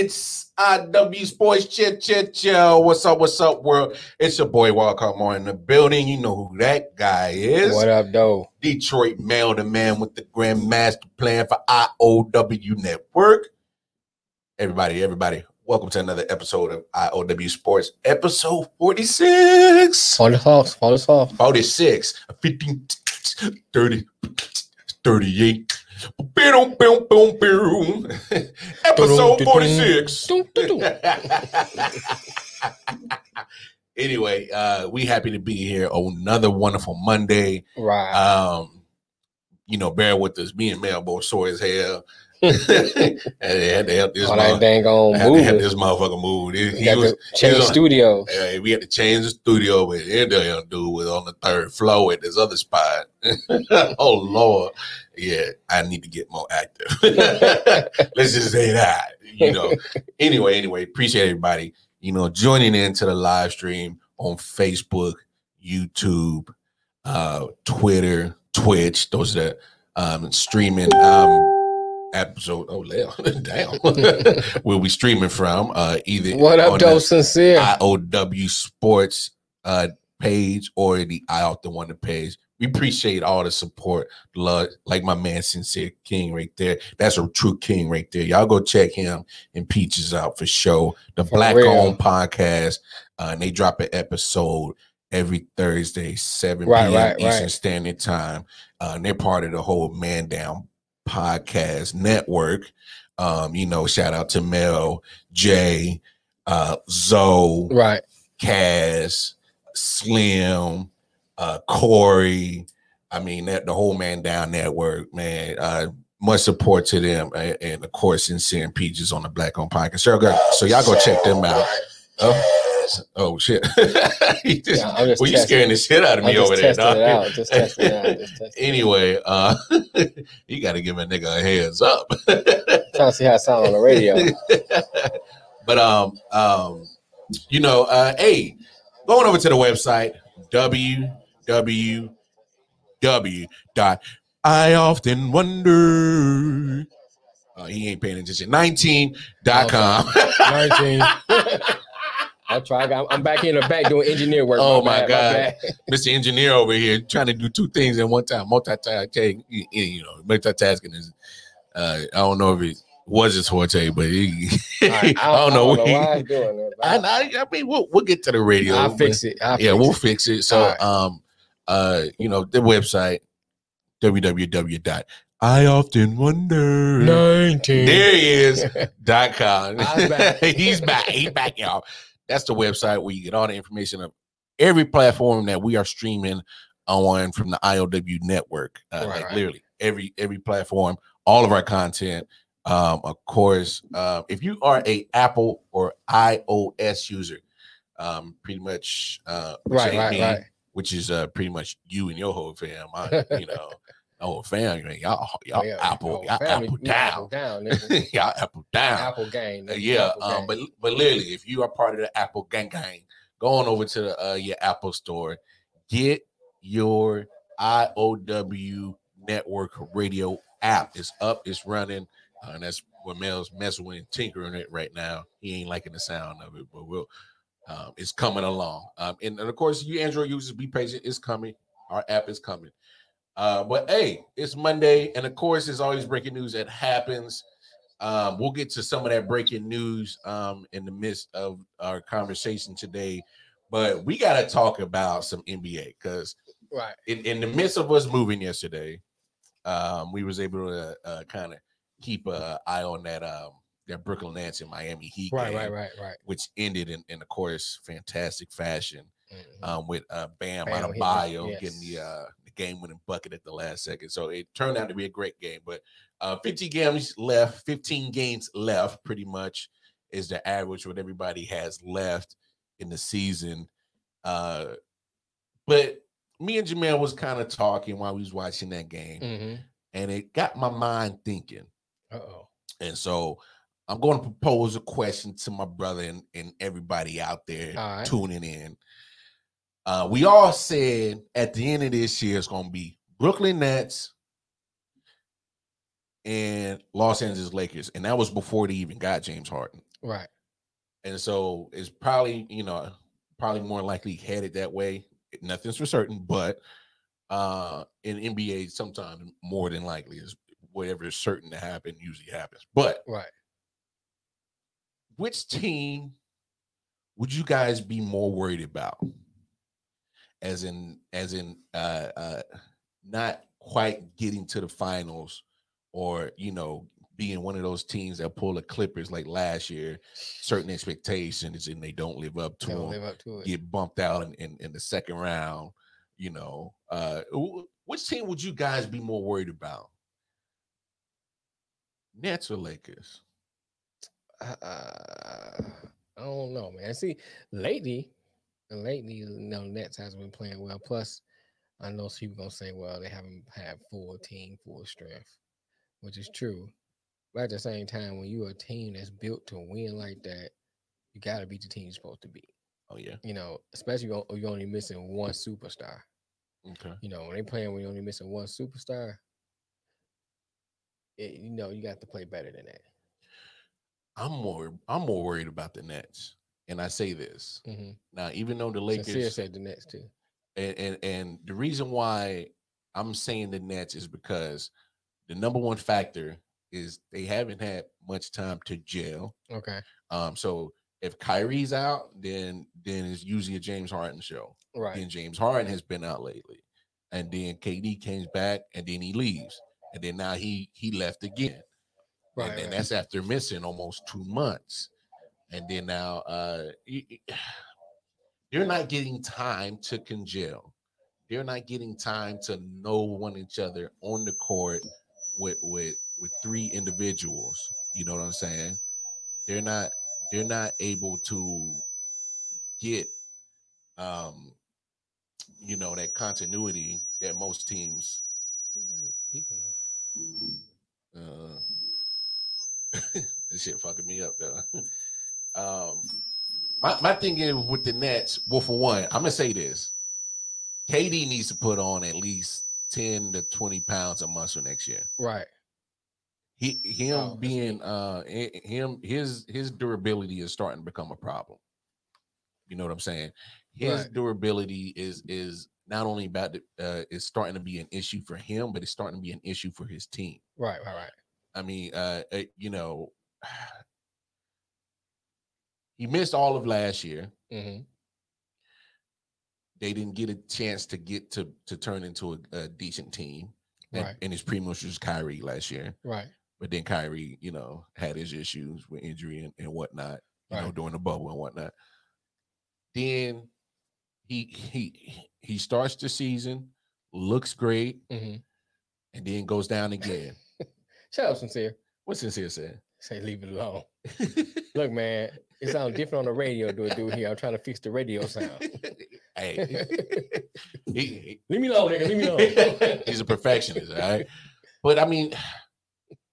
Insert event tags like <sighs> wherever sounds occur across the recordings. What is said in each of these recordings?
It's IW Sports Chit Chit Show. What's up? What's up, world? It's your boy Walcott Moore in the building. You know who that guy is. What up, though? Detroit Mel, the man with the grand master plan for IOW Network. Everybody, everybody, welcome to another episode of IOW Sports, episode 46. Fall us off. Fall us off. 46, 15, 30, 38. Boom, boom, boom, boom. Episode 46. Dun, dun, dun. anyway, uh, we happy to be here on another wonderful Monday. Right. Um, you know, bear with us. Me and Mel both sore as hell. And they had to help this, that mother- dang on had to help this motherfucker move. He, he was, change he was on- studio. Hey, we had to change the studio, but that damn dude was on the third floor at this other spot. <laughs> oh Lord, yeah, I need to get more active. <laughs> Let's just say that, you know. <laughs> anyway, anyway, appreciate everybody, you know, joining into the live stream on Facebook, YouTube, uh, Twitter, Twitch. Those are the um, streaming um, episode. Oh, <laughs> damn, <laughs> we'll be streaming from uh, either What up, though, sincere? IOW Sports uh, page or the I Off the Wonder page. We appreciate all the support, love, like my man Sincere King right there. That's a true king right there. Y'all go check him and Peaches out for show. The For Black real. Owned Podcast, uh, and they drop an episode every Thursday, 7 Right, p.m. right, Eastern right. Standard Time. Uh, and they're part of the whole Man Down Podcast Network. Um, you know, shout out to Mel, Jay, uh, Zoe, right. Kaz, Slim, uh, Corey. I mean, that the whole man down network, man. Uh, much support to them, and, and of course, sincere and peaches on the Black on Podcast. So, so y'all go check them out. Oh, oh shit! <laughs> You just- Yeah, just well, you testing- scaring the shit out of me over there, dog. it out. Just <laughs> testing it out. Just testing it out. Anyway, uh, <laughs> you got to give a nigga a heads up. Trying to see how it sounds on the radio. but um um you know uh hey going over to the website www dot i often wonder uh, he ain't paying attention 19 dot com 19. I try. I'm back in the back doing engineer work. Oh, my bad, God. bad. <laughs> mr engineer over here trying to do two things at one time multitasking you know multitasking is uh i don't know if it was his forte but he, <laughs> I, I, don't know, I don't know why doing that. I, I mean we'll, we'll get to the radio I'll but- fix it. I'll yeah, fix we'll it. fix it. So, Alright. um, uh, you know, the website www I often wonder. 19. There he is. <laughs> dot com. Back. He's back. He's back, y'all. That's the website where you get all the information of every platform that we are streaming on from the IOW network. Uh, Right, like right. literally every every platform, all of our content. Um, of course, uh, if you are a Apple or iOS user, um, pretty much uh, which Right, right, me, right. which is uh, pretty much you and your whole fam. I, you know, <laughs> whole fam, y'all, y'all Yeah, Apple, oh, y'all family, Apple down, Apple down. <laughs> y'all Apple down. Apple gang. Uh, yeah, Apple um, gang. but but literally, if you are part of the Apple gang gang, go on over to the, uh, your Apple store, get your IOW network radio app. It's up, it's running, uh, and that's what Mel's messing with, and tinkering it right now. He ain't liking the sound of it, but we'll. Um, it's coming along, um, and, and of course, you Android users, be patient. It's coming. Our app is coming. Uh, but hey, it's Monday, and of course, there's always breaking news that happens. Um, we'll get to some of that breaking news um, in the midst of our conversation today. But we got to talk about some NBA because right. in, in the midst of us moving yesterday, um, we was able to uh, kind of keep an eye on that um, that Brooklyn Nets and Miami Heat Right, game, right, right, right. which ended in, in of course fantastic fashion Mhm. um, with uh, Bam, Bam Adebayo yes. getting the uh, the game winning bucket at the last second. So it turned out to be a great game. But uh 15 games left, 15 games left, pretty much is the average what everybody has left in the season. Uh but me and Jamel was kind of talking while we was watching that game, Mm-hmm. and it got my mind thinking. Oh. And so I'm going to propose a question to my brother and, and everybody out there right. tuning in. Uh, we all said at the end of this year it's going to be Brooklyn Nets and Los Angeles Lakers, and that was before they even got James Harden. Right. And so it's probably you know probably more likely headed that way. Nothing's for certain, but uh in NBA, sometimes more than likely is whatever is certain to happen usually happens. But Right. which team would you guys be more worried about? As in, as in, uh, uh, not quite getting to the finals, or you know, being one of those teams that pull the Clippers like last year, certain expectations, and they don't live up to them, live up to it. get bumped out in, in, in the second round. You know, uh, which team would you guys be more worried about? Nets or Lakers? Uh, I don't know, man. See, lately, lately, you know, Nets has been playing well. Plus, I know some people gonna say, well, they haven't had full team, full strength, which is true. But at the same time, when you're a team that's built to win like that, you gotta beat the team you're supposed to beat. Oh yeah, You know, especially you're only missing one superstar. okay. You know, when they playing when you're only missing one superstar, it, you know, you got to play better than that. I'm more I'm more worried about the Nets. And I say this Mm-hmm. now, even though the Sincere Lakers said the Nets too. and, and and the reason why I'm saying the Nets is because the number one factor is they haven't had much time to gel. Okay. Um, so if Kyrie's out, then then it's usually a James Harden show. Right. Then James Harden has been out lately, and then KD comes back, and then he leaves, and then now he he left again. Right. and then right. that's after missing almost two months. And then now uh y- y- <sighs> they're not getting time to congeal. They're not getting time to know one each other on the court with with with three individuals. You know what I'm saying? They're not they're not able to get um you know that continuity that most teams People know. uh, <laughs> this shit fucking me up though. <laughs> Um, my, my thing is with the Nets. Well, for one, I'm gonna say this: KD needs to put on at least ten to twenty pounds of muscle next year. Right. He him Oh, being uh him his his durability is starting to become a problem. You know what I'm saying? His Right. durability is is not only about the, uh is starting to be an issue for him, but it's starting to be an issue for his team. Right. Right. Right. I mean, uh, uh, you know, he missed all of last year. Mm-hmm. They didn't get a chance to get to to turn into a, a decent team, and, Right. and his much was Kyrie last year. Right. But then Kyrie, you know, had his issues with injury and, and whatnot, you know, during the bubble and whatnot. Then he he he starts the season, looks great, Mm-hmm. and then goes down again. <laughs> Shut up, sincere. What's sincere said? Say leave it alone. <laughs> Look, man, it sounds different on the radio. Do it do here. I'm trying to fix the radio sound. <laughs> hey, <laughs> he- he, leave me alone, nigga. Leave me alone. <laughs> he's a perfectionist, all right. But I mean,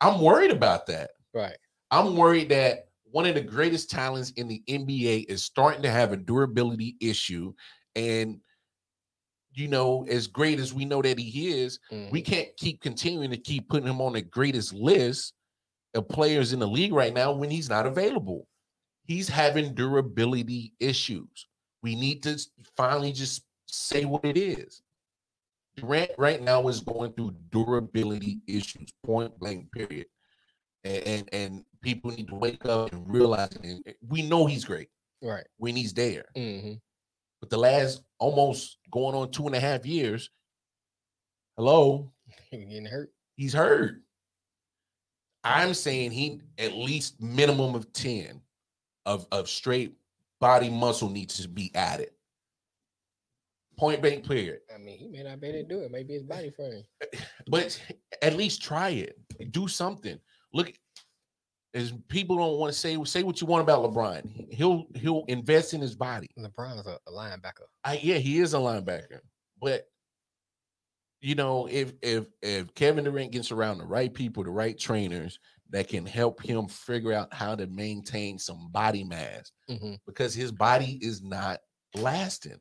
I'm worried about that. right. I'm worried that one of the greatest talents in the NBA is starting to have a durability issue. And, you know, as great as we know that he is, we Mhm. can't keep continuing to keep putting him on the greatest list of players in the league right now when he's not available. He's having durability issues. We need to finally just say what it is. Durant right now is going through durability issues, point blank, period. And and, and people need to wake up and realize. And we know he's great right. when he's there. Mm-hmm. But the last almost going on two and a half years, hello, <laughs> He was getting hurt. he's hurt. I'm saying he at least minimum of 10 of, of straight body muscle needs to be added. Point blank period. I mean, he may not be able to do it. Maybe his body frame. <laughs> But at least try it. Do something. Look, as people don't want to say say what you want about LeBron. He'll he'll invest in his body. LeBron's a, a linebacker. I yeah, he is a linebacker. But you know, if if if Kevin Durant gets around the right people, the right trainers that can help him figure out how to maintain some body mass Mhm. because his body is not lasting.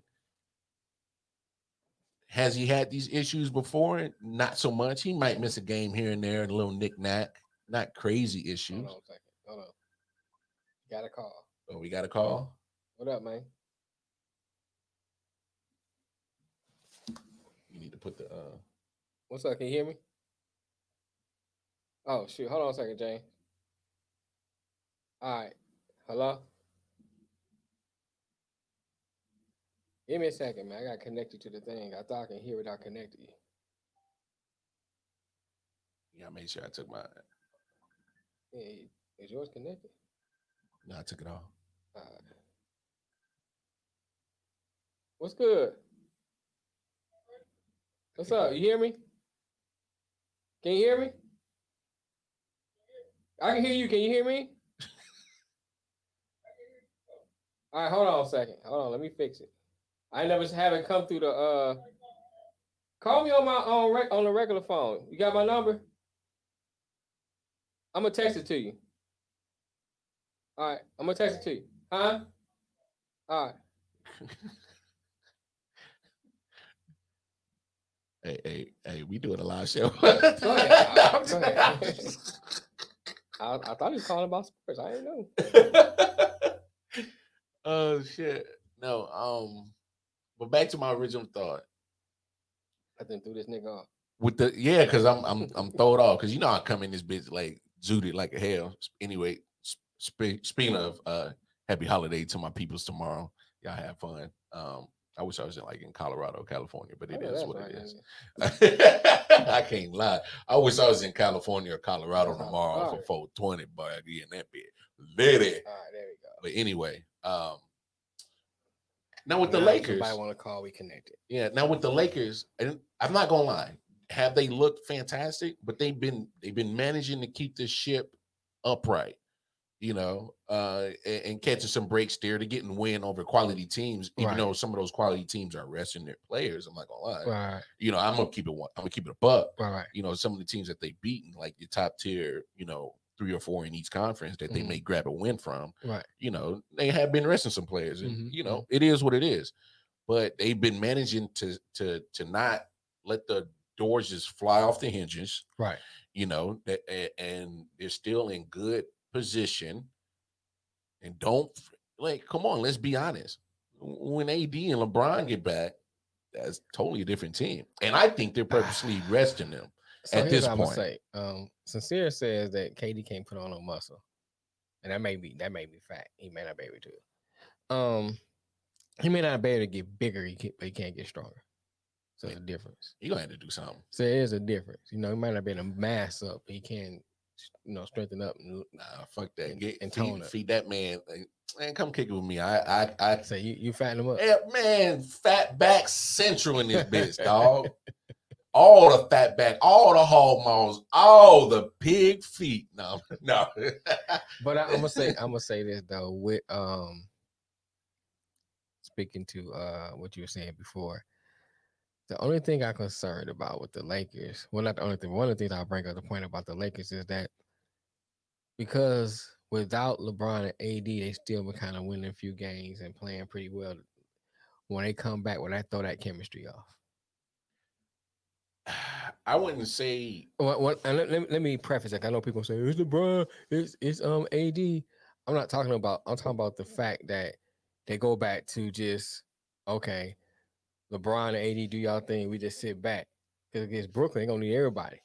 Has he had these issues before? Not so much. He might miss a game here and there, a little knick-knack, not crazy Hold issues. on a second. Hold on. Got a call. Oh, we got a call. What up, man? You need to put the uh What's up? Can you hear me? Oh shoot! Hold on a second, Jane. All right. Hello. Give me a second, man. I got connected to the thing. I thought I can hear without connecting you. yeah, I made sure I took my Yeah, is yours connected? no, I took it off. All right. What's good? What's up? You hear me? Can you hear me? I can hear you. Can you hear me? All right, hold on a second. Hold on, let me fix it. I never haven't come through the uh call me on my on rec- on the regular phone. You got my number? I'm gonna text it to you. All right, I'm gonna text it to you. Huh? All right. <laughs> Hey, hey, hey, we doing a live show. Go ahead. Go ahead. <laughs> I, I thought he was calling about sports. I didn't know. <laughs> oh shit. No, um, but back to my original thought. I then threw this nigga off. With the yeah, because I'm I'm I'm throwed off because you know I come in this bitch like zooted like a hell. Anyway, sp- speaking of uh happy holiday to my peoples tomorrow. Y'all have fun. Um, I wish I was in like in Colorado, California, but it Oh, is what right, it <laughs> I can't lie. I wish I was in California or Colorado That's tomorrow hard. for 420, but I'd be in that bit. Let it. All right, there we go. But anyway, um now with the Lakers, I want to call? We connected. yeah, now with the Lakers, and I'm not gonna lie, have they looked fantastic? But they've been they've been managing to keep this ship upright, you know, uh, and, and catching some breaks there to getting win over quality teams, even Right. though some of those quality teams are resting their players. I'm not gonna lie. Right, You know, I'm gonna keep it one, I'm gonna keep it a buck. right. You know, some of the teams that they've beaten, like the top tier, you know, three or four in each conference that they Mhm. may grab a win from Right. you know, they have been resting some players, and Mhm, you know, it is what it is. But they've been managing to to to not let the doors just fly off the hinges, Right. you know, that and they're still in good position. And don't like, come on, let's be honest. When AD and LeBron get back, that's totally a different team. And I think they're purposely <sighs> resting them. So At this what I'm gonna point. say. Um, sincere says that KD can't put on no muscle, and that may be that may be fact. He may not be able to. Um, he may not be able to get bigger, he can, but he can't get stronger. So there's a difference. You're gonna have to do something. So there is a difference. You know, he might not be able to mass up, but he can, you know, strengthen up. And, Nah, fuck that. And- Get and feed, tone it. feed that man. like, Man, come kick it with me. I I I so you you fatten him up. Yeah, man, fat back central in this bitch, dog. all the fat back, all the hog maws, all the pig feet. No, <laughs> no. But I, I'm gonna say I'm gonna say this though with um speaking to uh what you were saying before. The only thing I'm concerned about with the Lakers, well, not the only thing, one of the things I'll bring up the point about the Lakers is that because without LeBron and AD, they still been kind of winning a few games and playing pretty well. When they come back, when I throw that chemistry off? <sighs> I wouldn't say What, what, and let, let, me- let me preface. 'cause I know people say it's LeBron, it's it's um AD. I'm not talking about. I'm talking about the fact that they go back to just okay, LeBron and AD do y'all thing. We just sit back because against Brooklyn, they gonna need everybody.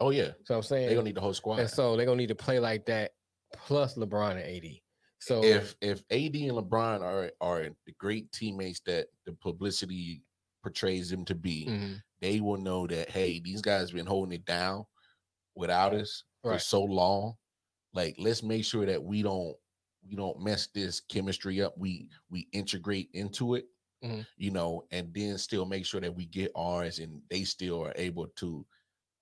Oh yeah, So I'm saying, they're gonna need the whole squad. and so they're gonna need to play like that plus LeBron and AD. So if if AD and LeBron are are the great teammates that the publicity portrays them to be, Mhm, they will know that hey, these guys been holding it down without us for Right. so long. Like, let's make sure that we don't we don't mess this chemistry up. We we integrate into it Mhm. you know, and then still make sure that we get ours and they still are able to,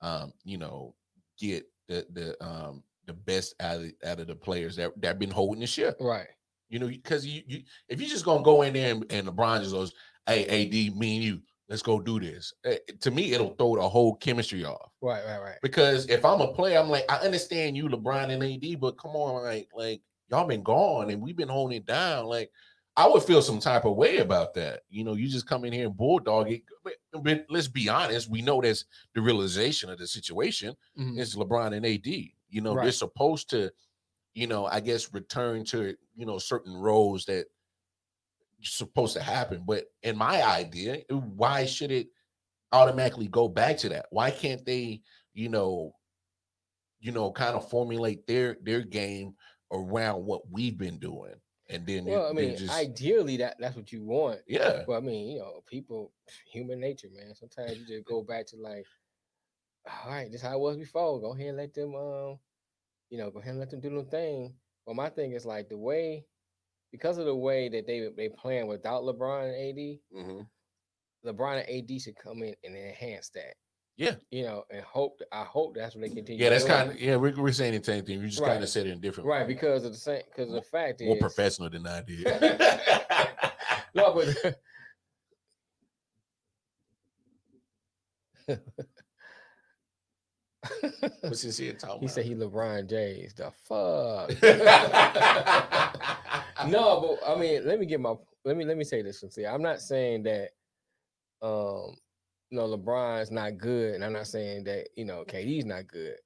um, you know, get the the um the best out of out of the players that that been holding the ship. Right. You know, because you, you if you're just gonna go in there and, and LeBron just goes, "Hey, AD, me and you, let's go do this." eh, to me, it'll throw the whole chemistry off. Right. Right. Right. Because if I'm a player, I'm like, I understand you, LeBron and AD, but come on, like, like y'all been gone and we've been holding it down. Like, I would feel some type of way about that. You know, you just come in here and bulldog it. But, let's be honest, we know that's the realization of the situation. Mhm. It's LeBron and AD. You know, they're supposed to, you know, I guess return to you know certain roles that supposed to happen. But in my idea, why should it automatically go back to that? Why can't they, you know, you know, kind of formulate their their game around what we've been doing, and then Well, I mean, just ideally, that that's what you want. yeah, But I mean, you know, people, human nature, man. Sometimes you just go back to like, all right, this how it was before. Go ahead and let them, um, you know, go ahead and let them do their thing. But my thing is like the way, because of the way that they they playing without LeBron and AD, mhm. LeBron and AD should come in and enhance that. Yeah. You know, and hope. I hope that's what they continue. yeah. That's kind of yeah. We're, we're saying the same thing. We just Right. kind of said it in different right because of the same. Because the fact more is, more professional than I did. <laughs> no, but What's his head talking he said he LeBron James. The fuck. <laughs> no, but I mean, let me get my let me let me say this sincere. I'm not saying that um you know LeBron's not good, and I'm not saying that you know KD's not good.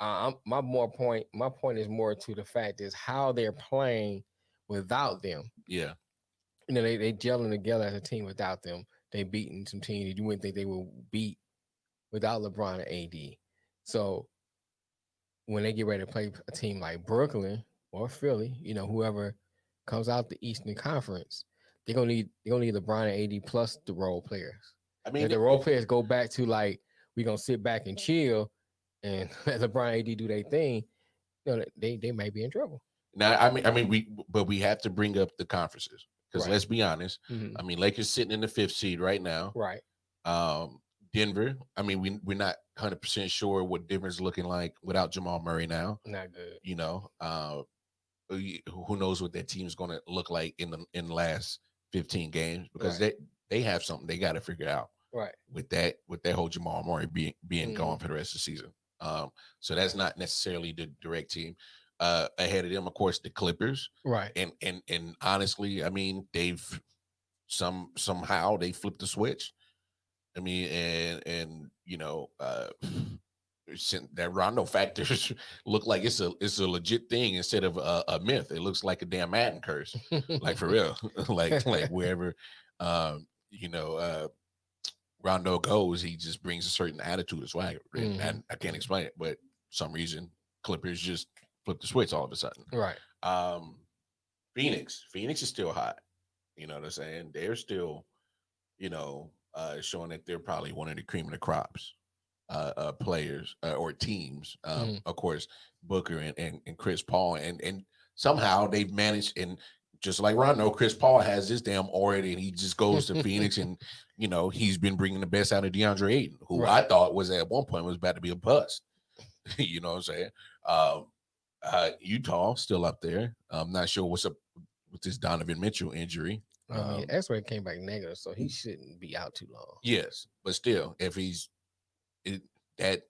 Uh, I'm, my more point my point is more to the fact is how they're playing without them. yeah, You know, they they gelling together as a team without them. They beating some teams that you wouldn't think they would beat without LeBron and AD. So when they get ready to play a team like Brooklyn or Philly, you know, whoever comes out the Eastern Conference, they're gonna need they're gonna need LeBron and AD plus the role players. I mean, If the role players go back to like we're gonna sit back and chill and <laughs> let LeBron AD do their thing, you know, they they may be in trouble. now I mean, I mean, we but we have to bring up the conferences because Right. let's be honest. Mhm. I mean, Lakers sitting in the fifth seed right now. Right. Um, Denver. I mean, we we're not hundred percent sure what Denver's looking like without Jamal Murray now. Not good. You know, uh, who knows what that team's going to look like in the in the last fifteen games because Right. they they have something they got to figure out. Right. with that with that whole Jamal Murray being being Mhm. gone for the rest of the season. Um, so that's not necessarily the direct team. Uh, ahead of them, of course, the Clippers, Right. and and and honestly, I mean, they've some somehow they flipped the switch. I mean, and and you know, uh, that Rondo factors <laughs> look like it's a it's a legit thing instead of a, a myth. It looks like a damn Madden curse like for real <laughs> like like wherever um you know uh rondo goes he just brings a certain attitude as swagger and Mhm. I, I can't explain it but some reason clippers just flip the switch all of a sudden right. um phoenix phoenix is still hot you know what i'm saying they're still you know uh showing that they're probably one of the cream of the crops uh, uh players uh, or teams um Mhm. of course booker and, and and chris paul and and somehow they've managed and just like Rondo, Chris Paul has this damn aura and he just goes to Phoenix and <laughs> you know he's been bringing the best out of DeAndre Ayton, who I thought was at one point was about to be a bust. <laughs> you know what I'm saying? Um, uh, Utah still up there. I'm not sure what's up with this Donovan Mitchell injury. I mean, Um, X-ray came back negative, so he shouldn't be out too long. Yes, but still, if he's it, that,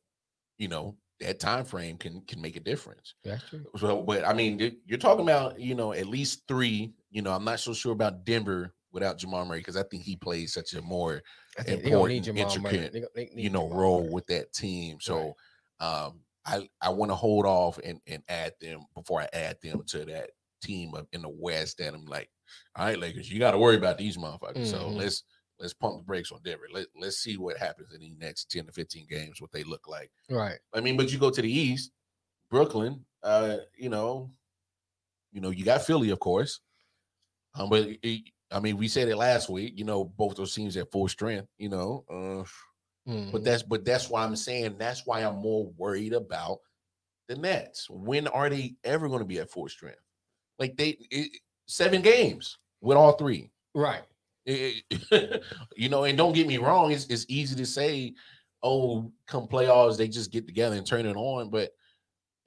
you know, that time frame can can make a difference. That's true. So, but I mean, you're talking about you know at least three. You know, I'm not so sure about Denver without Jamal Murray because I think he plays such a more I think they're gonna need Important, intricate, They they you know Jamal role Murray. with that team. So, um, I I want to hold off and and add them before I add them to that team of, in the West. That I'm like, all right, Lakers, you got to worry about these motherfuckers. So Mhm. let's let's pump the brakes on Denver. Let let's see what happens in the next ten to fifteen games, what they look like. Right. I mean, but you go to the East, Brooklyn. Uh, you know, you know, you got Philly, of course. Um, but it, I mean, we said it last week. You know, both those teams at full strength. You know, uh, but Mhm. that's but that's why I'm saying that's why I'm more worried about the Nets. When are they ever going to be at full strength? Like they it, seven games with all three. right. It- <laughs> it- you know, and don't get me wrong, it's it's easy to say, oh, come playoffs, they just get together and turn it on. But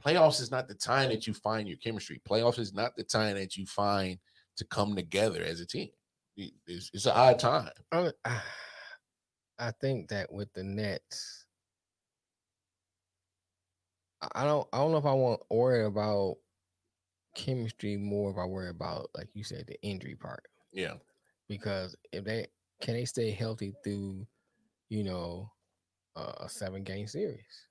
playoffs is not the time that you find your chemistry. Playoffs is not the time that you find to come together as a team. It- It's, it's an odd time. I, I think that with the Nets, I- I don't. I don't know if I want to worry about chemistry more. If I worry about, like you said, the injury part, Yeah. Because if they can they stay healthy through, you know, uh, a seven game series,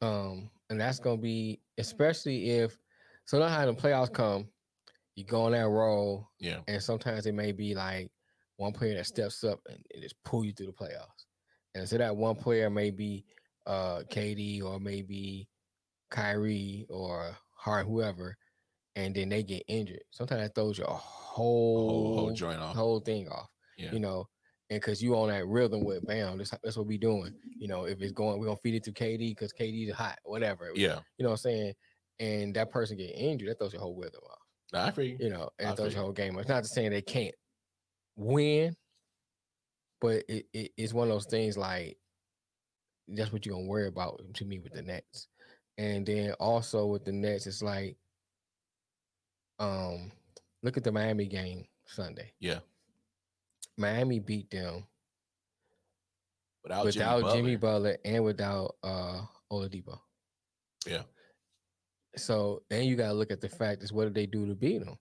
um, and that's gonna be especially if so. Now how the playoffs come, you go on that roll, Yeah. and sometimes it may be like one player that steps up and, and just pull you through the playoffs. And so that one player may be uh KD or maybe Kyrie or Hart, whoever, and then they get injured. Sometimes that throws your whole Whole, whole, joint off. Whole thing off. Yeah. You know, and because you on that rhythm with bam, this, that's what we doing. You know, if it's going, we're gonna feed it to KD because KD's hot, whatever. Yeah. You know what I'm saying? And that person get injured, that throws your whole rhythm off Nah, I feel you. know, and I it throws your whole game. off. It's not to saying they can't win, but it, it it's one of those things like that's what you're gonna worry about to me with the Nets. And then also with the Nets, it's like um look at the Miami game Sunday. Yeah. Miami beat them Without, without Jimmy, Jimmy Butler. Butler and without uh Oladipo. Yeah. So then you gotta look at the fact is what did they do to beat them?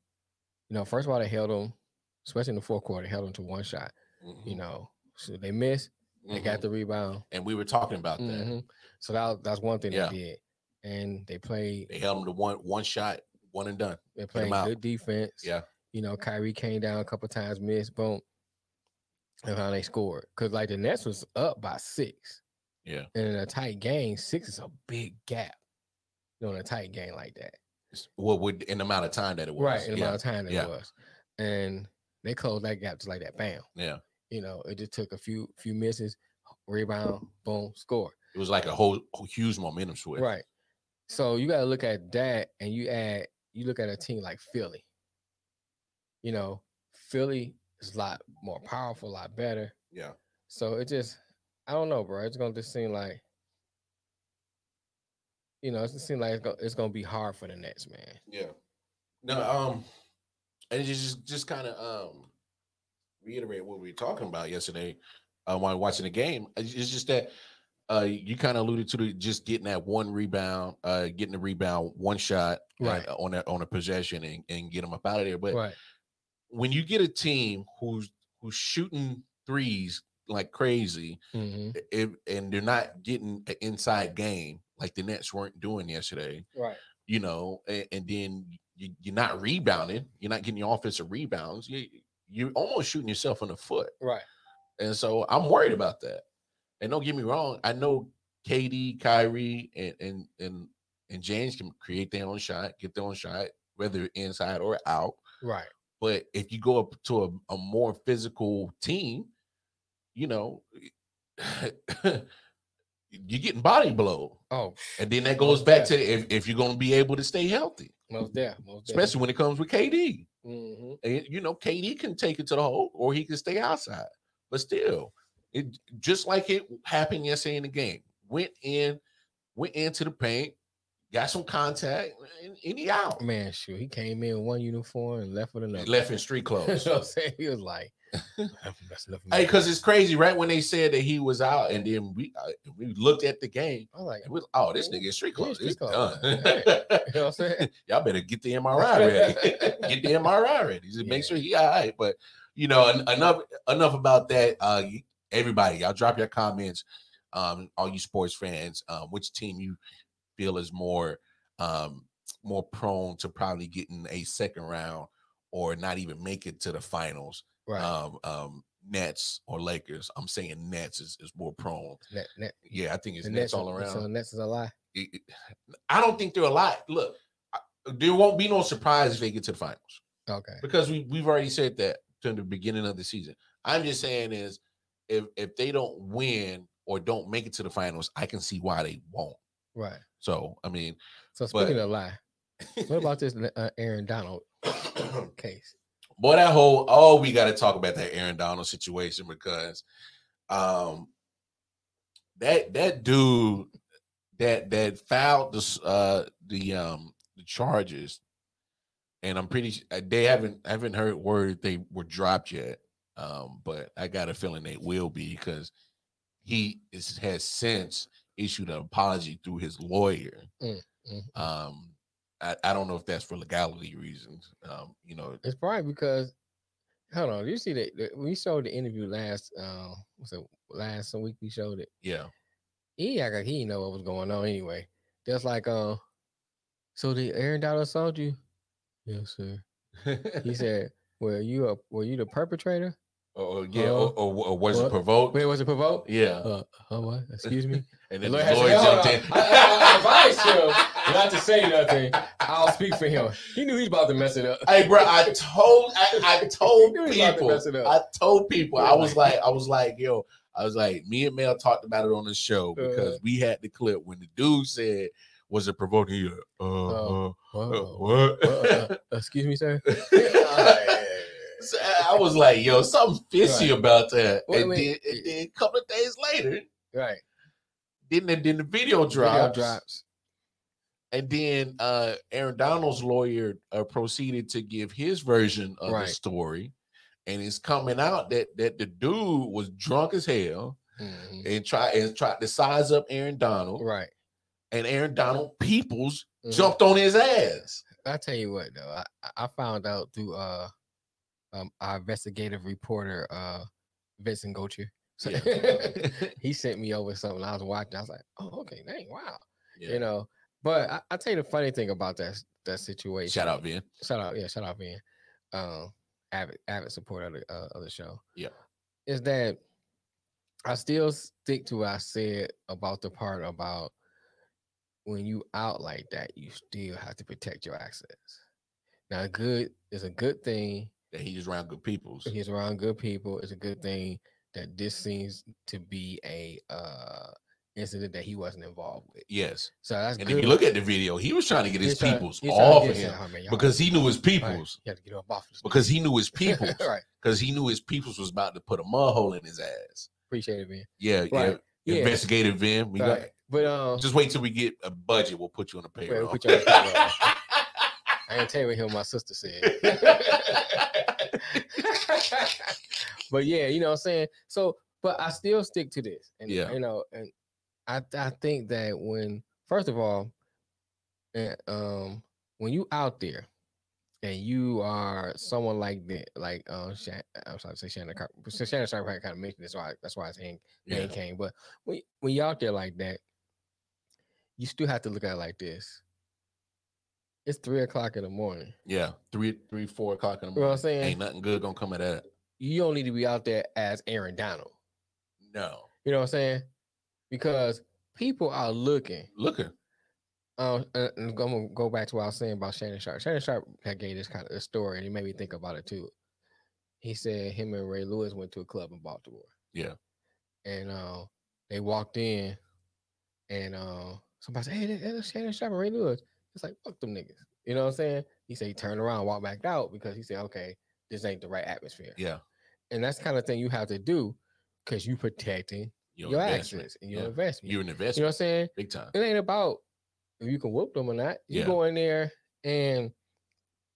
You know, first of all, they held them, especially in the fourth quarter, held them to one shot. You Mhm, know, so they missed, they got mhm. the rebound. and we were talking about that. Mhm. So that that's one thing Yeah. they did, and they played They held them to one one shot, one and done. They're playing good defense. Yeah. You know, Kyrie came down a couple times, missed, boom, and how they scored. Cause like the Nets was up by six. Yeah. And in a tight game, six is a big gap. You know, in a tight game like that. What would in the amount of time that it was. Right, in the yeah. amount of time that yeah. it was. And they closed that gap just like that. Bam. yeah. You know, it just took a few few misses, rebound, boom, score. It was like a whole, whole huge momentum switch. Right. So you gotta look at that and you add you look at a team like Philly. You know, Philly is a lot more powerful, a lot better. Yeah. So it just I don't know, bro. It's gonna just seem like you know, it just seems like it's gonna, it's gonna be hard for the Nets, man. Yeah. No, um, and just just kind of um reiterate what we were talking about yesterday uh, while watching the game. It's it's just that uh you kind of alluded to the, just getting that one rebound, uh getting the rebound, one shot uh, on that on a possession and, and get them up out of there. But Right. when you get a team who's who's shooting threes like crazy, hmm if, and they're not getting an inside game like the Nets weren't doing yesterday, Right. you know, and, and then you, you're not rebounding, you're not getting your offensive rebounds, you, you're almost shooting yourself in the foot. Right. And so I'm worried about that. And don't get me wrong, I know KD, Kyrie, and and and and James can create their own shot, get their own shot, whether inside or out. Right. But if you go up to a, a more physical team, you know, <sighs> you're getting body blow. Oh, And then that goes back to if, if you're going to be able to stay healthy, most there, most especially when it comes with KD. Mm-hmm. And, you know, KD can take it to the hole or he can stay outside. But still, it just like it happened yesterday in the game. Went in, went into the paint, got some contact, and, and he out. Man, sure, he came in one uniform and left with another. Left in <laughs> street clothes. you know what I'm saying? He was like, that's <laughs> Hey, because it's crazy, right? When they said that he was out, and then we uh, we looked at the game, I was like, oh, this nigga is street Yeah, clothes. street It's clothes. done. <laughs> Hey. you know what I'm saying? Y'all better get the MRI ready. get the MRI ready. Just make sure he all right. But you know, en- enough enough about that. Uh, everybody, y'all drop your comments. Um, all you sports fans, um, which team you feel is more um more prone to probably getting a second round or not even make it to the finals? Right. Um, um, Nets or Lakers. I'm saying Nets is, is more prone. net, net, Yeah, I think it's Nets Nets all around So Nets is a lie. it- it- I don't think they're a lot. Look, I- there won't be no surprise if they get to the finals Okay. because we we've already said that to the beginning of the season. I'm just saying is if if they don't win or don't make it to the finals, I can see why they won't. Right. So I mean, So speaking of lie, what about this uh, Aaron Donald <coughs> case? Boy, that whole oh, we got to talk about that Aaron Donald situation because um that that dude that that filed the uh the um the charges and I'm pretty uh, they haven't haven't heard word they were dropped yet. Um, but I got a feeling they will be because he is, has since issued an apology through his lawyer. Mm, mm. Um, I, I don't know if that's for legality reasons. Um, you know, It's probably because hold on. You see that we showed the interview last uh what's it last week we showed it. yeah, He act like he didn't know what was going on anyway. Just like uh so the Aaron Donald sold you? Yes, sir. <laughs> He said, Were you a were you the perpetrator? Or yeah, Uh, or, or, or was it what? provoked? Wait, was it provoked? Yeah, Uh, uh what? Excuse me? <laughs> and The then lawyer the had lawyer said, "Hold jumped in. I, I, I advised <laughs> him not to say nothing. I'll speak for him. He knew he was about to mess it up. Hey, bro, I <laughs> told I, I told He knew he was about to people. it up. I told people. I was like- I was like, yo, I was like, me and Mel talked about it on the show because Uh. we had the clip when the dude said, "Was it provoking you?" Uh, uh, uh, what? Uh, uh, excuse me, sir. So I was like, yo, something fishy Right. about that. Wait, and, wait. Then, and then a couple of days later, right. then the, then the video drops. Video drops. And then uh, Aaron Donald's lawyer uh, proceeded to give his version of Right. the story, and it's coming out that that the dude was drunk as hell Mhm. and try and tried to size up Aaron Donald, Right. and Aaron Donald Peoples Mhm. jumped on his ass. I tell you what, though, I, I found out through uh um our investigative reporter uh Vincent Gocher. So Yeah. <laughs> he sent me over something. I was watching. I was like, oh, okay, dang, wow. Yeah. You know, but I, I tell you the funny thing about that that situation. Shout out, Vin. shout out, yeah, shout out, man. Um, avid, avid supporter of the uh, of the show. Yeah. is that I still stick to what I said about the part about when you out like that, you still have to protect your assets. Now, good is a good thing. That he just around good people. He's around good people. It's a good thing that this seems to be a uh incident that he wasn't involved with. Yes. So that's And good. if you look at the video, he was trying to get his trying- peoples he's off of him oh, man, because he knew his right, peoples. <laughs> You have to get up off this Because he knew his peoples. right. Because he knew his peoples was about to put a mud hole in his ass. Appreciate it, man. Yeah, Right. yeah. Yeah. Investigative Vin. We right. But um, just wait till we get a budget. We'll put you on the we'll payroll. put <laughs> you on the payroll. I ain't tell you what him my sister said. <laughs> but yeah, you know what I'm saying? So, but I still stick to this. And Yeah. you know, and I I think that when first of all, eh, um when you out there and you are someone like that, like uh Shan, I'm sorry to say Shannon so Shannon Sharpe kind of mentioned this, why that's why his name, yeah. came. But when when you're out there like that, you still have to look at it like this. It's three o'clock in the morning. yeah. Three, three, four o'clock in the morning. You know what. I'm saying? Ain't nothing good gonna come of that. You don't need to be out there as Aaron Donald. No. You know what I'm saying? Because people are looking. Looking. Um, I'm gonna go back to what I was saying about Shannon Sharpe. Shannon Sharpe had gave this kind of a story, and he made me think about it too. He said him and Ray Lewis went to a club in Baltimore. Yeah. and uh, they walked in, and uh, somebody said, "Hey, that- that's Shannon Sharpe and Ray Lewis." It's like fuck them niggas. You know what I'm saying? He said he turned around, walked back out because he said, "Okay, this ain't the right atmosphere." Yeah. And that's the kind of thing you have to do because you protecting Your, your assets and your Yeah. investment. You're an investment. you know what I'm saying? Big time. It ain't about if you can whoop them or not. You Yeah. go in there and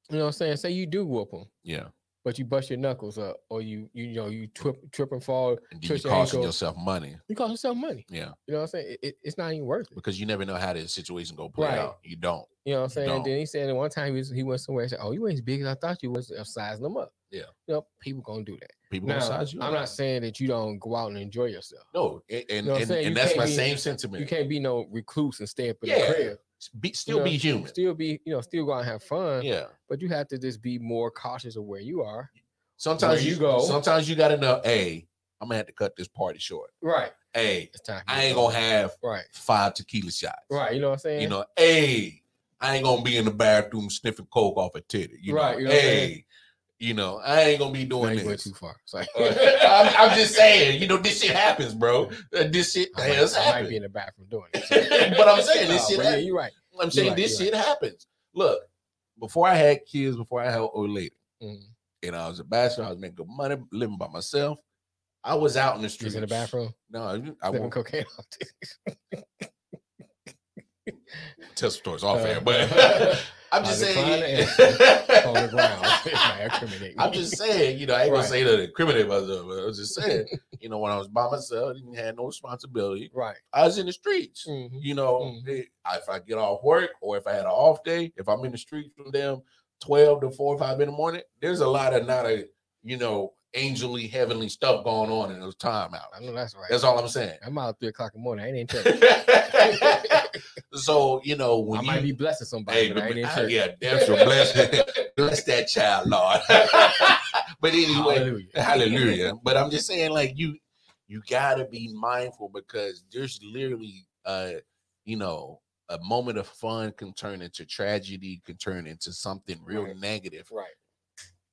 you know what I'm saying. Say you do whoop them, Yeah. But you bust your knuckles up, or you you, know you trip trip and fall. And you your costing ankle. yourself money. You cost yourself money. Yeah. You know what I'm saying? It, it- it's not even worth it. Because you never know how the situation gonna play Right. out. You don't. You know what I'm saying? don't. Then he said one time he, was, he went somewhere and said, "Oh, you ain't as big as I thought you was." I'm sizing them up. Yeah. You know, people gonna do that. People Now, gonna size you I'm not saying that you don't go out and enjoy yourself. No, and and, know and, and that's my be- same sentiment. You can't be no recluse and stay up in Yeah, the crib. Be, you still know? be human. Still be, you know, still go out and have fun. yeah. But you have to just be more cautious of where you are. Sometimes you you go. Sometimes you gotta know. Hey, I'm gonna have to cut this party short. Right. Hey. I ain't go. gonna have Right. five tequila shots. Right. You know what I'm saying? You know, hey, I ain't gonna be in the bathroom sniffing coke off a titty. You Right, know, you know what I'm saying? hey, you know, I ain't gonna be doing this. too far. Sorry. <laughs> I'm, I'm just saying, you know, this shit happens, bro. Uh, This shit I, has might, I might be in the bathroom doing it. <laughs> but I'm saying this shit yeah, happens. you're right. I'm saying right, this you're shit happens. Look, before I had kids, before I had old lady, Mhm. and I was a bachelor. I was making good money, living by myself. I was out in the streets. In the bathroom, No, I, I won't cocaine. <laughs> tell stories off air, Uh, but I'm just saying. <laughs> on the ground. <laughs> It might incriminate I'm just saying, you know, I ain't gonna say that to incriminate myself, but I was just saying, you know, when I was by myself, I didn't have no responsibility. right. I was in the streets. Mhm. You know, Mhm. if I get off work or if I had an off day, if I'm in the streets from them 12 to 4 or 5 in the morning, there's a lot of not a, you know, angelly, heavenly stuff going on in those time I know that's right. That's all I'm saying. I'm out at three o'clock in the morning. I ain't in church. <laughs> so, you know, when I you might be blessing somebody, Hey, but I ain't in church. yeah, damn sure bless, bless that child, Lord. <laughs> but anyway, Hallelujah. hallelujah. But I'm just saying, like you, you gotta be mindful because there's literally, uh, you know, a moment of fun can turn into tragedy, can turn into something real Right. negative Right.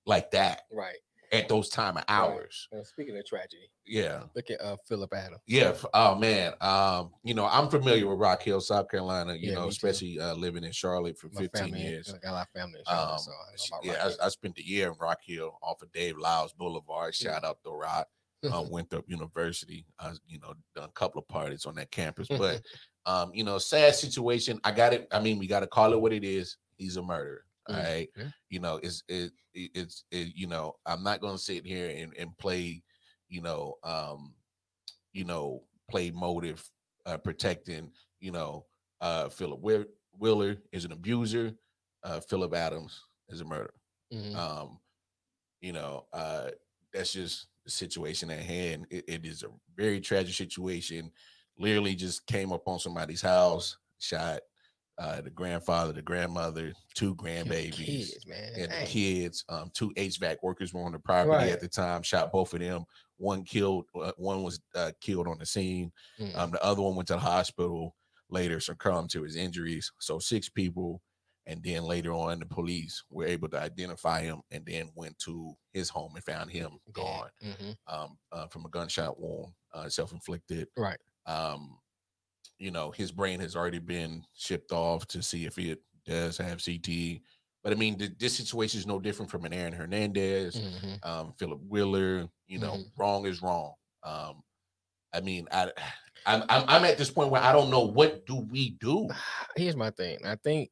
like that Right. At those time of hours. And speaking of tragedy, Yeah. look at uh Philip Adams. Yeah. Oh man. Um, you know, I'm familiar with Rock Hill, South Carolina, you Yeah, know, especially uh living in Charlotte for My 15 family, years. I got a lot of family in Charlotte, Um, so I know yeah, I, I spent a year in Rock Hill off of Dave Lyles Boulevard. Shout out to Rock, uh, <laughs> Winthrop University. I, you know, done a couple of parties on that campus, but <laughs> um, you know, sad situation. I got it. I mean, we got to call it what it is. He's a murderer. All Mm, right. yeah. You know, it's it, it it's it, you know, I'm not gonna sit here and, and play, you know, um, you know, play motive, uh, protecting, you know, uh, Philip Wi- Wheeler is an abuser. Uh, Philip Adams is a murderer. Mhm. Um, you know, uh, that's just the situation at hand. It, it is a very tragic situation. Literally just came up on somebody's house, shot uh, the grandfather, the grandmother, two grandbabies, kids, and the kids. Um, two HVAC workers were on the property Right. at the time. Shot both of them. One killed. Uh, one was uh, killed on the scene. Mm. Um, the other one went to the hospital later, succumbed to his injuries. So six people, and then later on, the police were able to identify him, and then went to his home and found him gone Mhm. um, uh, from a gunshot wound, uh, self-inflicted. Right. Um, you know, his brain has already been shipped off to see if it does have CTE. But I mean, th- this situation is no different from an Aaron Hernandez, Mhm. um, Philip Wheeler. You know, Mhm. wrong is wrong. Um, I mean, I, <sighs> I'm, I'm I'm at this point where I don't know what do we do. <sighs> Here's my thing. I think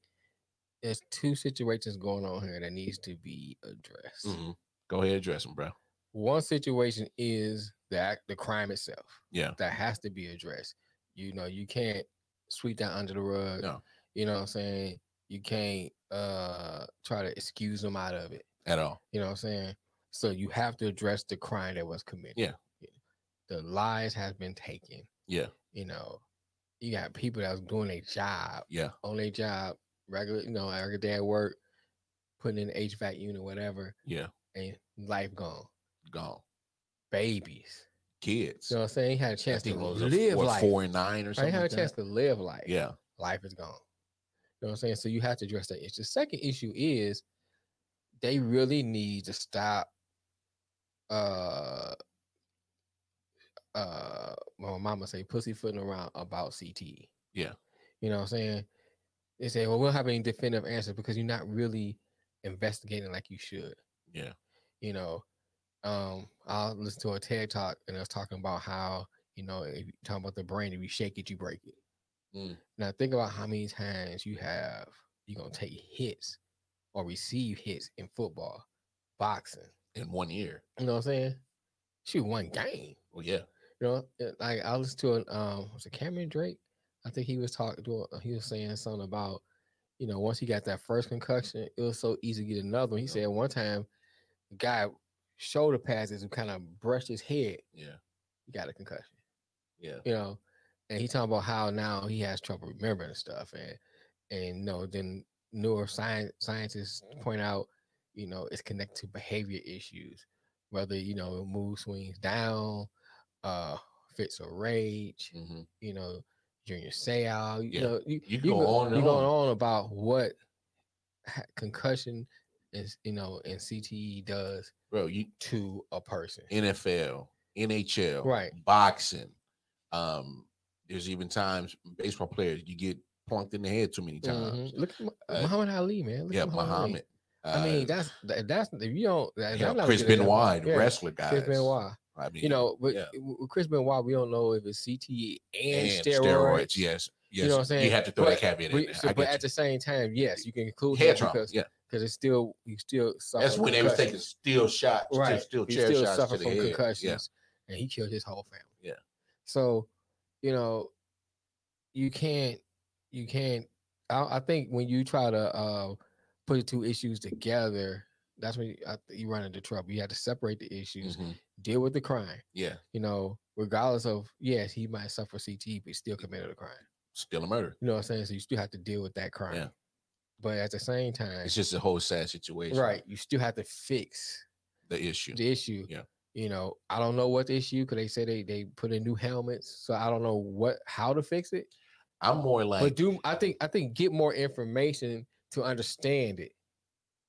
there's two situations going on here that needs to be addressed. Mhm. Go ahead, address them, bro. One situation is that the crime itself. Yeah. That has to be addressed. You know, you can't sweep that under the rug. No. You know what I'm saying? You can't uh try to excuse them out of it. At all. You know what I'm saying? So you have to address the crime that was committed. Yeah. The lies has been taken. Yeah. You know, you got people that was doing their job Yeah. on their job, regular, you know, every day at work, putting in HVAC unit, whatever, Yeah. and life gone. Gone. Babies. Kids. You know what I'm saying? He had a chance to live what, life. four and nine or something. He had a like chance that? to live life. Yeah. Life is gone. You know what I'm saying? So you have to address that issue. The second issue is they really need to stop uh uh my mama say pussyfooting around about CTE. Yeah. You know what I'm saying? They say, well, we don't have any definitive answers because you're not really investigating like you should. Yeah. You know, um, I'll listen to a TED talk and I was talking about how, you know, if you talking about the brain, if you shake it, you break it. Mm. Now think about how many times you have you're gonna take hits or receive hits in football, boxing. In one year. You know what I'm saying? Shoot, one game. Well, yeah. You know, uh, like I listened to an um was it Cameron Drake? I think he was talking to he was saying something about, you know, once he got that first concussion, it was so easy to get another one. He Yeah. said one time guy shoulder passes and kind of brushed his head, Yeah. he got a concussion. Yeah. You know, and he talking about how now he has trouble remembering stuff and and you know, then neuroscience scientists point out, you know, it's connected to behavior issues, whether you know mood swings down, uh fits of rage, hmm you know, junior say out, you Yeah, know, you, you you go on and you going on. on about what concussion is, you know, and CTE does Bro, you to a person. NFL, NHL, Right. boxing. Um, there's even times baseball players you get plunked in the head too many times. Mhm. Look at Uh, Muhammad Ali, man. Look yeah, at Muhammad. Muhammad. I mean, that's that's if you don't. that- yeah, Chris Benoit, Yeah, wrestler guys. Chris Benoit. I mean, You know, but yeah. with Chris Benoit, we don't know if it's CTE and, and steroids. Yes, yes. You know what I'm saying? You have to throw that But caveat in so- but at the same time, yes, you can include you. Head trauma. because Yeah, because it's still you still suffer that's when they was taking steel shots, right. still he still shots suffered from concussions, and he killed his whole family. Yeah. So, you know, you can't, you can't. I, I think when you try to uh, put the two issues together, that's when you, I, you run into trouble. You have to separate the Yeah, issues, Mhm. deal with the crime. yeah. You know, regardless of yes, he might suffer CTE, but he still committed a crime. Still a murder. You know what I'm saying? So you still have to deal with that crime. Yeah. But at the same time, It's just a whole sad situation. right, you still have to fix The issue. the issue. Yeah. You know, I don't know what the issue because they say they they put in new helmets, so I don't know what how to fix it. I'm more like but do I think I think get more information to understand it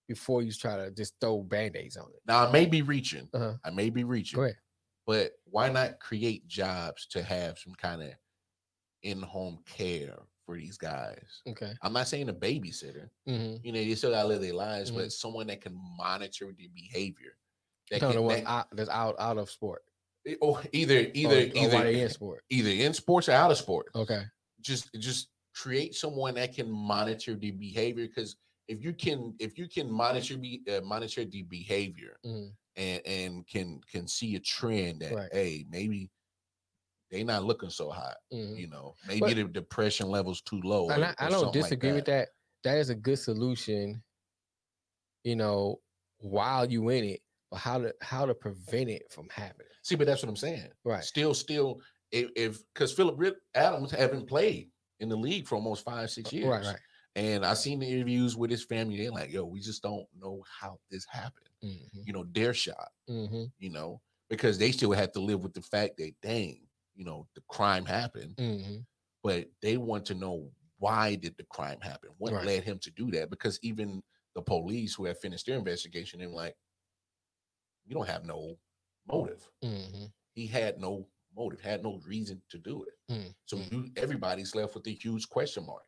before you try to just throw band-aids on it. now I may be reaching. Uh-huh. I may be reaching. But why not create jobs to have some kind of in-home care for these guys? Okay. I'm not saying a babysitter. Mm-hmm. You know, they still gotta live their lives, Mhm. but someone that can monitor the behavior. That can, about that- out, that's out out of sport. or either either or, or either they in sport. either in sports or out of sport. Okay. Just just create someone that can monitor the behavior because if you can if you can monitor be uh, monitor the behavior Mhm. and and can can see a trend that Right. hey maybe they not looking so hot mhm. you know maybe But- the depression levels too low and or- I, I don't something like disagree with that. That is a good solution, you know, while you in it, but how to how to prevent it from happening. see but that's what i'm saying Right. still still if because philip adams haven't played in the league for almost five six years Right, right. and i seen the interviews with his family they're like yo we just don't know how this happened Mm-hmm. you know their shot Mm-hmm. you know because they still have to live with the fact that dang you know the crime happened Mm-hmm. but they want to know why did the crime happen what Right. led him to do that because even the police who have finished their investigation they're like you don't have no motive Mm-hmm. he had no motive had no reason to do it Mm, so mm. you everybody's left with a huge question mark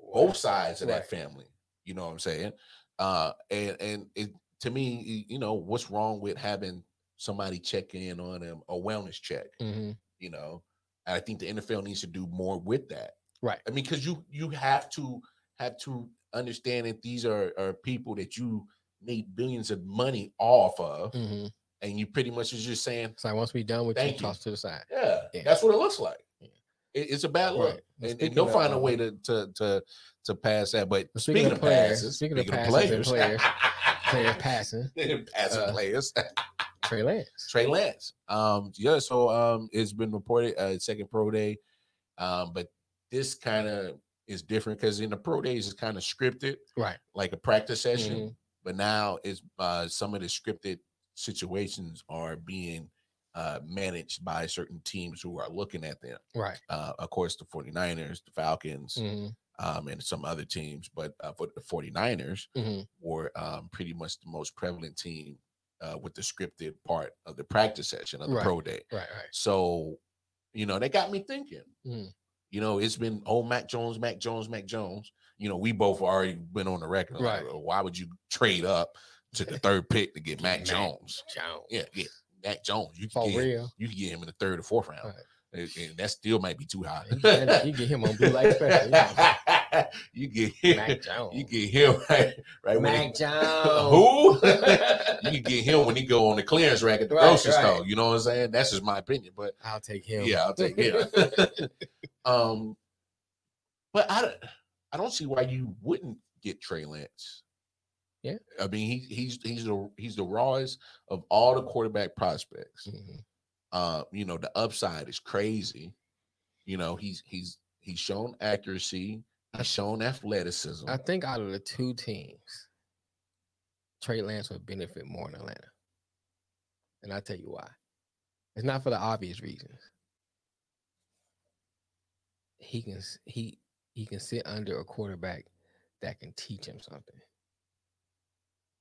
Wow. both sides of that family you know what i'm saying uh and and it to me you know what's wrong with having somebody check in on them a wellness check Mm-hmm. You know and i think the nfl needs to do more with that Right. i mean because you you have to have to understand that these are are people that you need billions of money off of Mm-hmm. and you pretty much is just saying So once we're done with you, you. toss to the side. yeah, Yeah. that's what it looks like Yeah. It- it's a bad look Right. Well, and, and they'll of, find a way to to to to pass that. But Well, speaking, of players, passes, speaking of speaking of passes and players, <laughs> Player passing, passing uh, players, <laughs> Trey Lance. Trey Lance. Um, yeah, so um, it's been reported uh, second pro day, um, but this kind of is different because in the pro days it's kind of scripted, Right. like a practice session. Mhm. But now it's uh, some of the scripted situations are being uh, managed by certain teams who are looking at them. Right. Uh, of course, the 49ers, the Falcons, Mm-hmm. um, and some other teams. But uh, for the 49ers, Mm-hmm. were um, pretty much the most prevalent team uh, with the scripted part of the practice session of the Right. pro day. Right. Right. So, you know, they got me thinking. Mm. You know, it's been oh Mac Jones, Mac Jones, Mac Jones. You know, we both already been on the record. like, Right. "Oh, why would you trade up to the <laughs> third pick to get Mac Mac Jones? Jones. Yeah, yeah, Mac Jones. You For can get him, you can get him in the third or fourth round, Right. and, and that still might be too high. You get, you get him on blue light special. <laughs> Yeah. <laughs> you get him, <laughs> Mac Jones. you get him <laughs> right, right when he- Mac Jones. Who? you get him when he go on the clearance rack at the Right, grocery right. store. You know what I'm saying? That's just my opinion. But I'll take him. yeah, I'll take him. um, but I, don't- I don't see why you wouldn't get Trey Lance. Yeah. I mean he he's he's the he's the rawest of all the quarterback prospects. Mhm. Uh, you know the upside is crazy. You know he's he's he's shown accuracy. He's shown athleticism. I think out of the two teams, Trey Lance would benefit more in Atlanta. And I'll tell you why. It's not for the obvious reasons. He can he he can sit under a quarterback that can teach him something.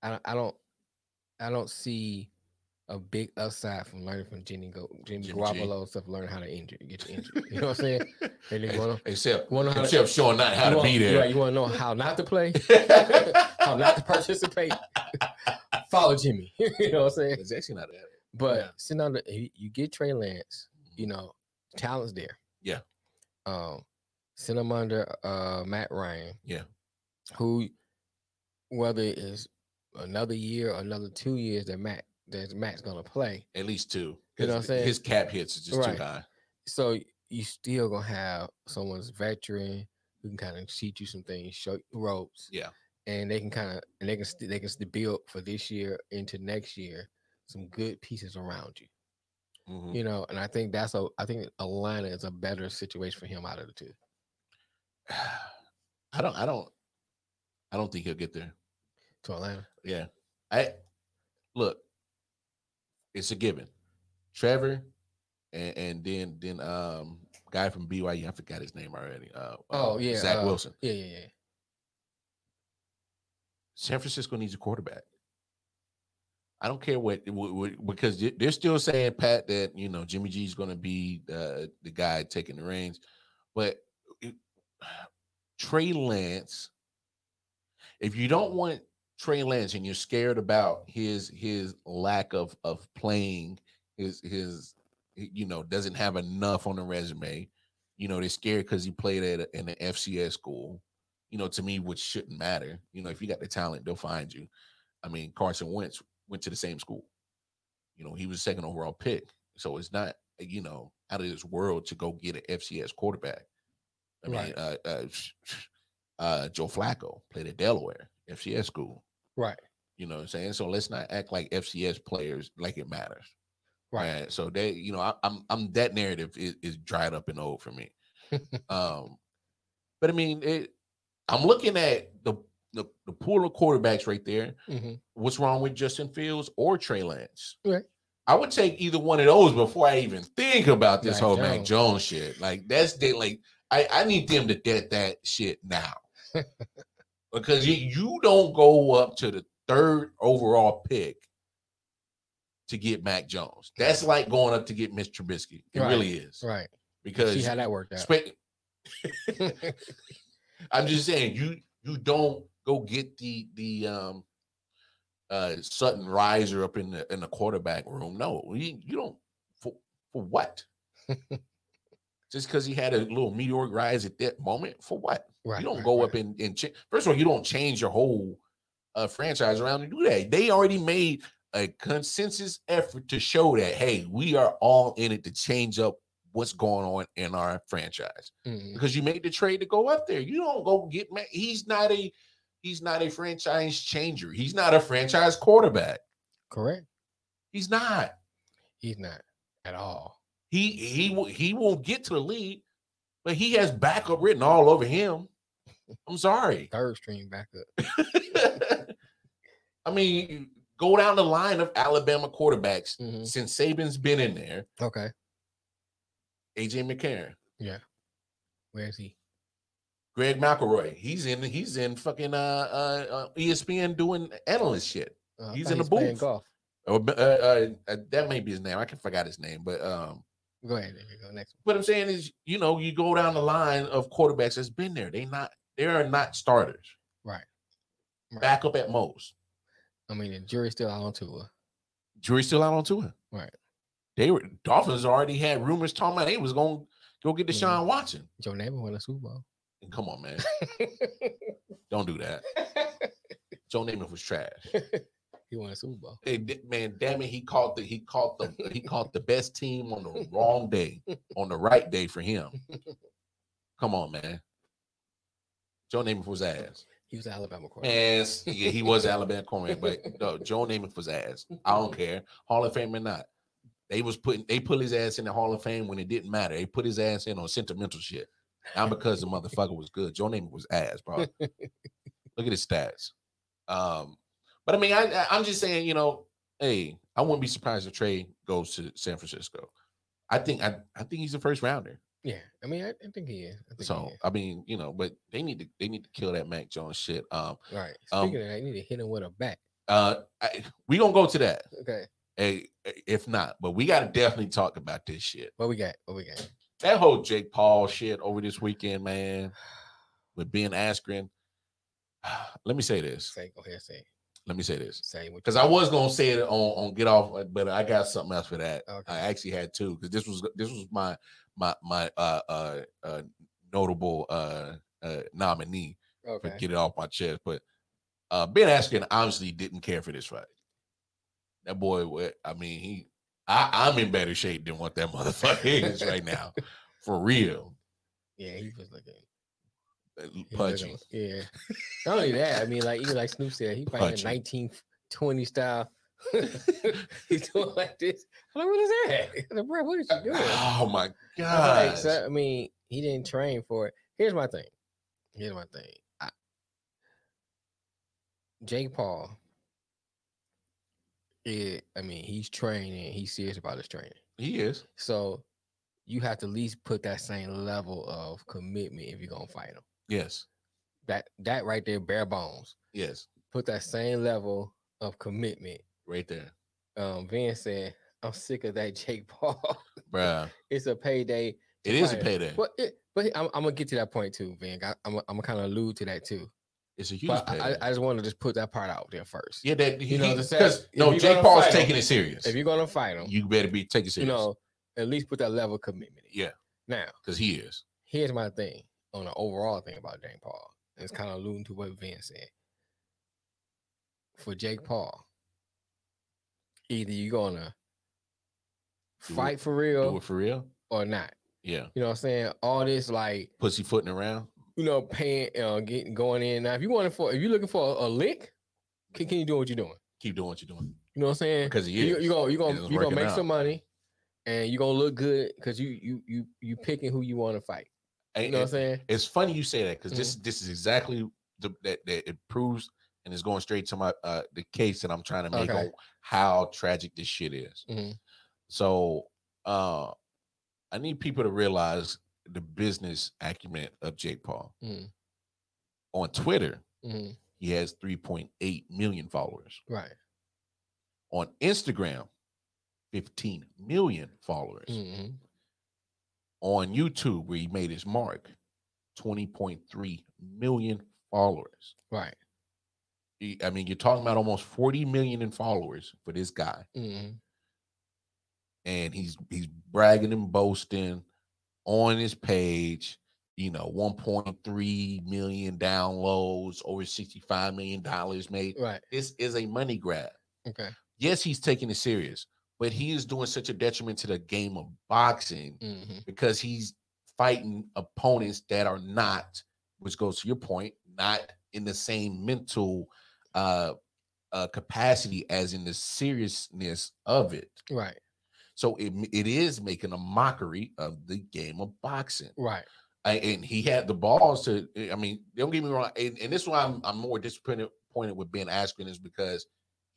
I don't I don't I don't see a big upside from learning from Jimmy Go Jimmy, Jimmy Garoppolo stuff, learning how to injure, get you injured. You know what I'm saying? <laughs> And then you wanna- Except wanna know how to- showing not how to want, be you there. want- You want to know how not to play? <laughs> how not to participate, follow Jimmy. <laughs> you know what I'm saying? It's actually not that. But Yeah. sitting on the, you you get Trey Lance, you know, talent's there. Yeah. Um, send him under uh Matt Ryan. Yeah. Who, whether it's another year or another two years that Matt that Matt's gonna play, At least two. You know what I'm saying? His cap hits is just Right. too high. so you still gonna have someone's veteran who can kind of teach you some things, show you ropes. Yeah. And they can kind of and they can st- they can st- build for this year into next year some good pieces around you. Mhm. You know, and I think that's a I think Atlanta is a better situation for him out of the two. <sighs> I don't. I don't. I don't think he'll get there. To Atlanta. Yeah. I look. It's a given. Trevor, and, and then then um guy from BYU. I forgot his name already. Uh, Oh uh, yeah. Zach uh, Wilson. Yeah, yeah, yeah. San Francisco needs a quarterback. I don't care what, what, what- because they- they're still saying Pat that you know Jimmy G's going to be uh, the guy taking the reins, but it, <sighs> Trey Lance. If you don't want Trey Lance and you're scared about his his lack of of playing, his his you know doesn't have enough on the resume, you know they're scared because he played at a, in an FCS school you know, to me, which shouldn't matter. You know, if you got the talent, they'll find you. I mean, Carson Wentz went to the same school. You know, he was second overall pick. So it's not, you know, out of this world to go get an FCS quarterback. I mean, Right. uh, uh, <laughs> uh, Joe Flacco played at Delaware, FCS school. Right. You know what I'm saying? So let's not act like FCS players like it matters. Right. And so they, you know, I, I'm I'm that narrative is, is dried up and old for me. <laughs> um, but I mean, it, I'm looking at the, the the pool of quarterbacks right there. Mhm. What's wrong with Justin Fields or Trey Lance? Right. I would take either one of those before I even think about this Mac whole Mac Jones. Jones shit. Like that's the like I I need them to dead that shit now <laughs> because you, you don't go up to the third overall pick to get Mac Jones. That's like going up to get Mitch Trubisky. It Right. really is Right. because See how that worked out. spe- <laughs> I'm just saying you you don't go get the the um uh Sutton riser up in the in the quarterback room. No, you, you don't for for what? <laughs> Just because he had a little meteoric rise at that moment, for what? right. you don't right, go right. up and, and cha- first of all, you don't change your whole uh, franchise around and do that. They already made a consensus effort to show that hey, we are all in it to change up what's going on in our franchise Mhm. because you made the trade to go up there. You don't go get Mac. He's not a he's not a franchise changer. He's not a franchise quarterback. Correct. He's not. He's not at all. He he will he won't get to the league, but he has backup written all over him. I'm sorry. <laughs> Third string backup. I mean, go down the line of Alabama quarterbacks Mhm. since Saban's been in there. Okay. AJ McCarron, Yeah. Where is he? Greg McElroy, he's in he's in fucking uh, uh, uh ESPN doing analyst shit. Uh, He's in the playing booth. Golf. Or, uh, uh, uh, that may be his name. I can forgot his name, but um, Go ahead. Go. Next what I'm saying is, you know, you go down the line of quarterbacks that's been there. They not they are not starters. Right. Right. Backup at most. I mean, the jury's still out on Tua. Jury's still out on Tua. Right. They were Dolphins already had rumors talking about they was gonna go get. Deshaun Watson. Joe Namath won a Super Bowl. And come on, man, <laughs> don't do that. <laughs> Joe Namath was trash. <laughs> he won a Super Bowl. Hey, man, damn it, he caught the he caught the he caught the best team on the wrong day, on the right day for him. Come on, man. Joe Namath was ass. He was Alabama quarterback. Man, s- yeah, he was <laughs> Alabama cornerback, but no, Joe Namath was ass. I don't care, Hall of Fame or not. They was putting they put his ass in the Hall of Fame when it didn't matter. They put his ass in on sentimental shit. Not because the motherfucker was good. Joe Namath was ass, bro. <laughs> Look at his stats. Um, but I mean, I, I I'm just saying, you know, hey, I wouldn't be surprised if Trey goes to San Francisco. I think I, I think he's a first rounder. Yeah, I mean, I, I think he is. I think So he I mean, you know, but they need to they need to kill that Mac Jones shit. Um, is. right. um, Speaking of that, you need to hit him with a bat. uh, I, we gonna go to that. Okay, Hey, if not, but we got to definitely talk about this shit. what we got? What we got? That whole Jake Paul shit over this weekend, man, with Ben Askren. <sighs> let me say this. Say, go ahead, say, Let me say this. say Because I was gonna say it on, on get off, uh, but I got something else for that. Okay. I actually had two because this was this was my my my uh uh, uh notable uh uh nominee for okay. get it off my chest. But uh Ben Askren honestly didn't care for this fight. That boy, I mean, he I, I'm in better shape than what that <laughs> motherfucker is right now. <laughs> For real. Yeah, he was looking. Uh, Punchy. Yeah. Not only that, I mean, like even like Snoop said, he fighting Punchy. in 1920 style. <laughs> He's doing like this. I'm like, what is that? <laughs> Like, Bro, what is you doing? Oh my god. like, so, I mean, he didn't train for it. Here's my thing. Here's my thing. I, Jake Paul. Yeah, I mean, he's training. He's serious about his training. He is. So you have to at least put that same level of commitment if you're gonna fight him. Yes. That that right there, bare bones. Yes. Put that same level of commitment. Right there. Um, Vince said, "I'm sick of that <laughs> Jake Paul. Bruh. <laughs> it's a payday." It is a payday. But it, but I'm, I'm gonna get to that point too, Vin. I, I'm I'm gonna kind of allude to that too. It's a huge. I, I just want to just put that part out there first. yeah, that you know, he- the sad- because no, Jake Paul's fight him, taking it serious. If you're gonna fight him, you better be taking it serious. you know, at least put that level of commitment. in. yeah, Now, because he is. here's my thing on the overall thing about Jake Paul. and It's kind of alluding to what Vince said. For Jake Paul, either you're gonna Do it- fight for Do real it for real. or not. Yeah, You know what I'm saying? All this like pussyfooting around. you know, paying, uh, getting going in. Now, if you want for, if you're looking for a, a lick, can, can you do what you're doing? Keep doing what you're doing You know what I'm saying? because he you, is. you gonna you and gonna it's you gonna make out. some money, and you're gonna look good because you you you you picking who you want to fight. You know what I'm saying? It's funny you say that because Mm-hmm. this this is exactly the that, that it proves and it's going straight to my uh the case that I'm trying to make Okay. on how tragic this shit is. Mhm. So uh I need people to realize the business acumen of Jake Paul. Mhm. On Twitter, Mhm. he has 3.8 million followers. Right. On Instagram, 15 million followers. On YouTube, where he made his mark, 20.3 million followers. Right. He- I mean, you're talking about almost 40 million in followers for this guy. Mhm. and he's he's bragging and boasting on his page you know 1.3 million downloads over 65 million dollars made Right. this is a money grab Okay. yes he's taking it serious but he is doing such a detriment to the game of boxing Mhm. because he's fighting opponents that are not which goes to your point not in the same mental uh uh capacity as in the seriousness of it Right. so it, it is making a mockery of the game of boxing. Right. I, and he had the balls to, I mean, don't get me wrong. And, and this is why I'm, I'm more disappointed with Ben Askren is because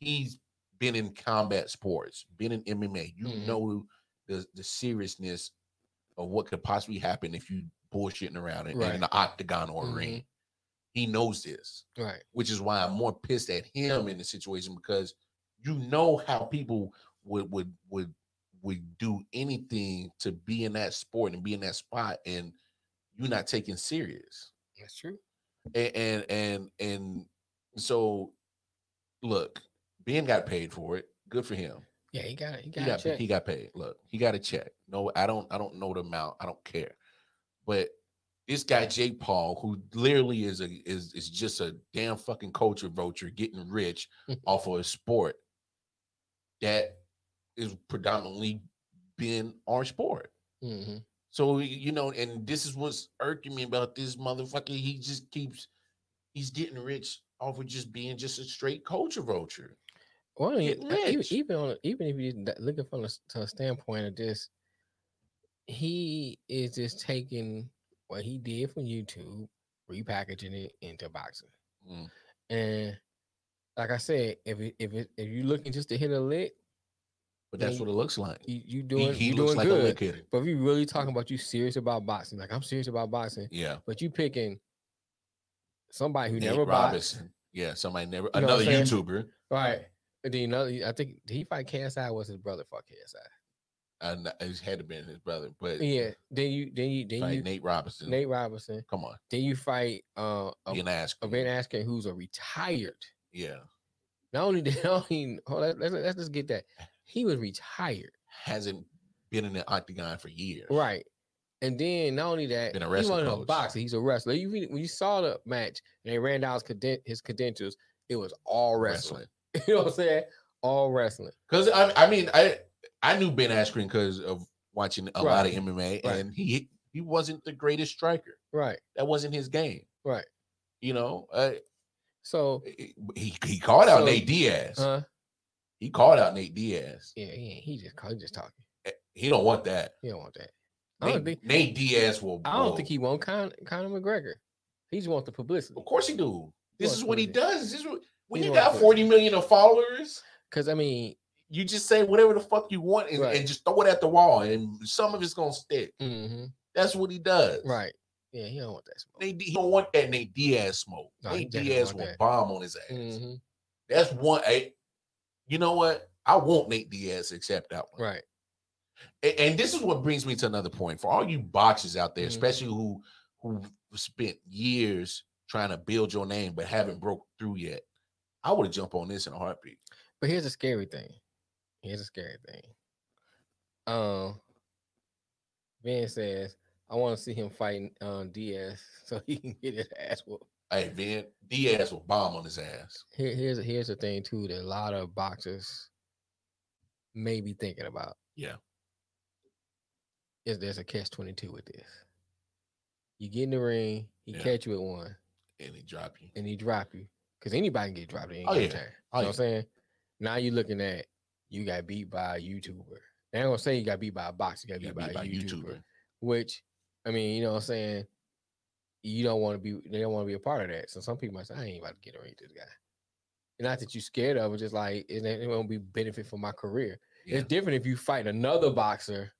he's been in combat sports, been in MMA. You Mhm. know the, the seriousness of what could possibly happen if you bullshitting around in, Right. in the octagon or Mhm. ring. He knows this Right. which is why I'm more pissed at him in the situation because you know how people would would would would do anything to be in that sport and be in that spot and you're not taking serious That's true. and and and, and so look Ben got paid for it good for him Yeah, he got he he got, got check. he got paid look he got a check no I don't I don't know the amount I don't care but this guy Jake Paul, who literally is a is is just a damn fucking culture vulture getting rich <laughs> off of a sport that is predominantly been our sport. Mhm. So you know, and this is what's irking me about this motherfucker. He just keeps he's getting rich off of just being just a straight culture vulture. Well, even, even on even if you looking from the, to a standpoint of this, he is just taking what he did from YouTube, repackaging it into boxing. Mm. And like I said, if it, if it, if you're looking just to hit a lick, But that's what it looks like. you you doing he you looks doing like a good. lick hitter. But if you really talking about you serious about boxing, like I'm serious about boxing, Yeah. but you picking somebody who Nate never boxed. Yeah, somebody never You another YouTuber. right? And then another, I think did he fight KSI? Was his brother fought KSI? And it had to been his brother, but Yeah. Then you then you then fight you Nate Robinson. Nate Robinson. Come on, Then you fight uh a, Ben Askren. Ben Askren who's a retired. Yeah, Not only did <laughs> not only hold on, let's, let's just get that. He was retired. hasn't been in the octagon for years. Right. And then not only that, Been a he wasn't a boxer, he's a wrestler. You when you saw the match and they ran down his, creden- his credentials, it was all wrestling. <laughs> you know what I'm saying? All wrestling. Because I, I mean, I I knew Ben Askren because of watching a lot of MMA, Right. and he he wasn't the greatest striker. Right. That wasn't his game. Right. You know, uh, So he he called out So, Nate Diaz. uh he called out Nate Diaz. yeah, he, he just he just talking. Eh, He don't want that. He don't want that. I don't Nate, think Nate Diaz will. I don't think he won't Con, Conor McGregor. He just wants the publicity. Of course he do. This is what he does. This is what, when He you got 40 million of followers, Cause I mean, you just say whatever the fuck you want and, Right. and just throw it at the wall, and some of it's gonna stick. mhm, That's what he does. right. Yeah, he don't want that smoke. Nate, he don't want that Nate Diaz smoke. No, Nate Diaz will that. bomb on his ass. Mhm, That's one. Hey, you know what? I want Nate Diaz to accept that one. Right. A- And, this is what brings me to another point for all you boxers out there, Mhm. especially who who spent years trying to build your name but haven't broke through yet. I would have jumped on this in a heartbeat. But here's a scary thing. Here's a scary thing. Um, Ben says, "I want to see him fighting um, Diaz <laughs> so he can get his ass whooped." Hey, Van Diaz will bomb on his ass. Here, here's here's the thing too that a lot of boxers may be thinking about. Yeah. Is there's a catch twenty two with this? You get in the ring, he Yeah. catch you at one, And he drop you. and he drop you because anybody can get dropped at any Oh, yeah. time. Oh, you know what. I'm saying? Now you're looking at you got beat by a YouTuber. They ain't gonna say you got beat by a boxer, you got beat got by, beat a by YouTuber, YouTuber. Which I mean, you know what I'm saying? You don't want to be they don't want to be a part of that. So some people might say, I ain't about to get a ring to this guy. Not that you're scared of it, just like it won't be benefit for my career. Yeah. It's different if you fight another boxer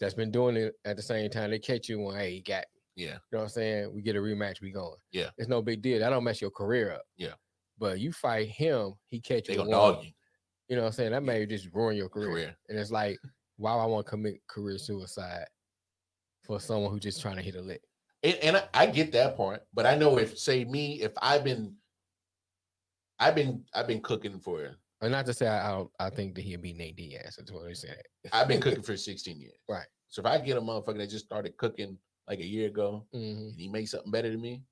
that's been doing it at the same time. They catch you and hey, he got me. Yeah. You know what I'm saying? We get a rematch, we going. Yeah. It's no big deal. That don't mess your career up. Yeah. But you fight him, he catch They you. gonna one, dog you. You know what I'm saying? That may just ruin your career. Career. And it's like, why I want to commit career suicide for someone who's just trying to hit a lick? And, and I, I get that part, but I know if say me, if I've been I've been I've been cooking for And not to say I I, I think that he'd be Nate Diaz. That's what they said. I've been cooking <laughs> for 16 years. Right. So if I get a motherfucker that just started cooking like a year ago hmm and he makes something better than me,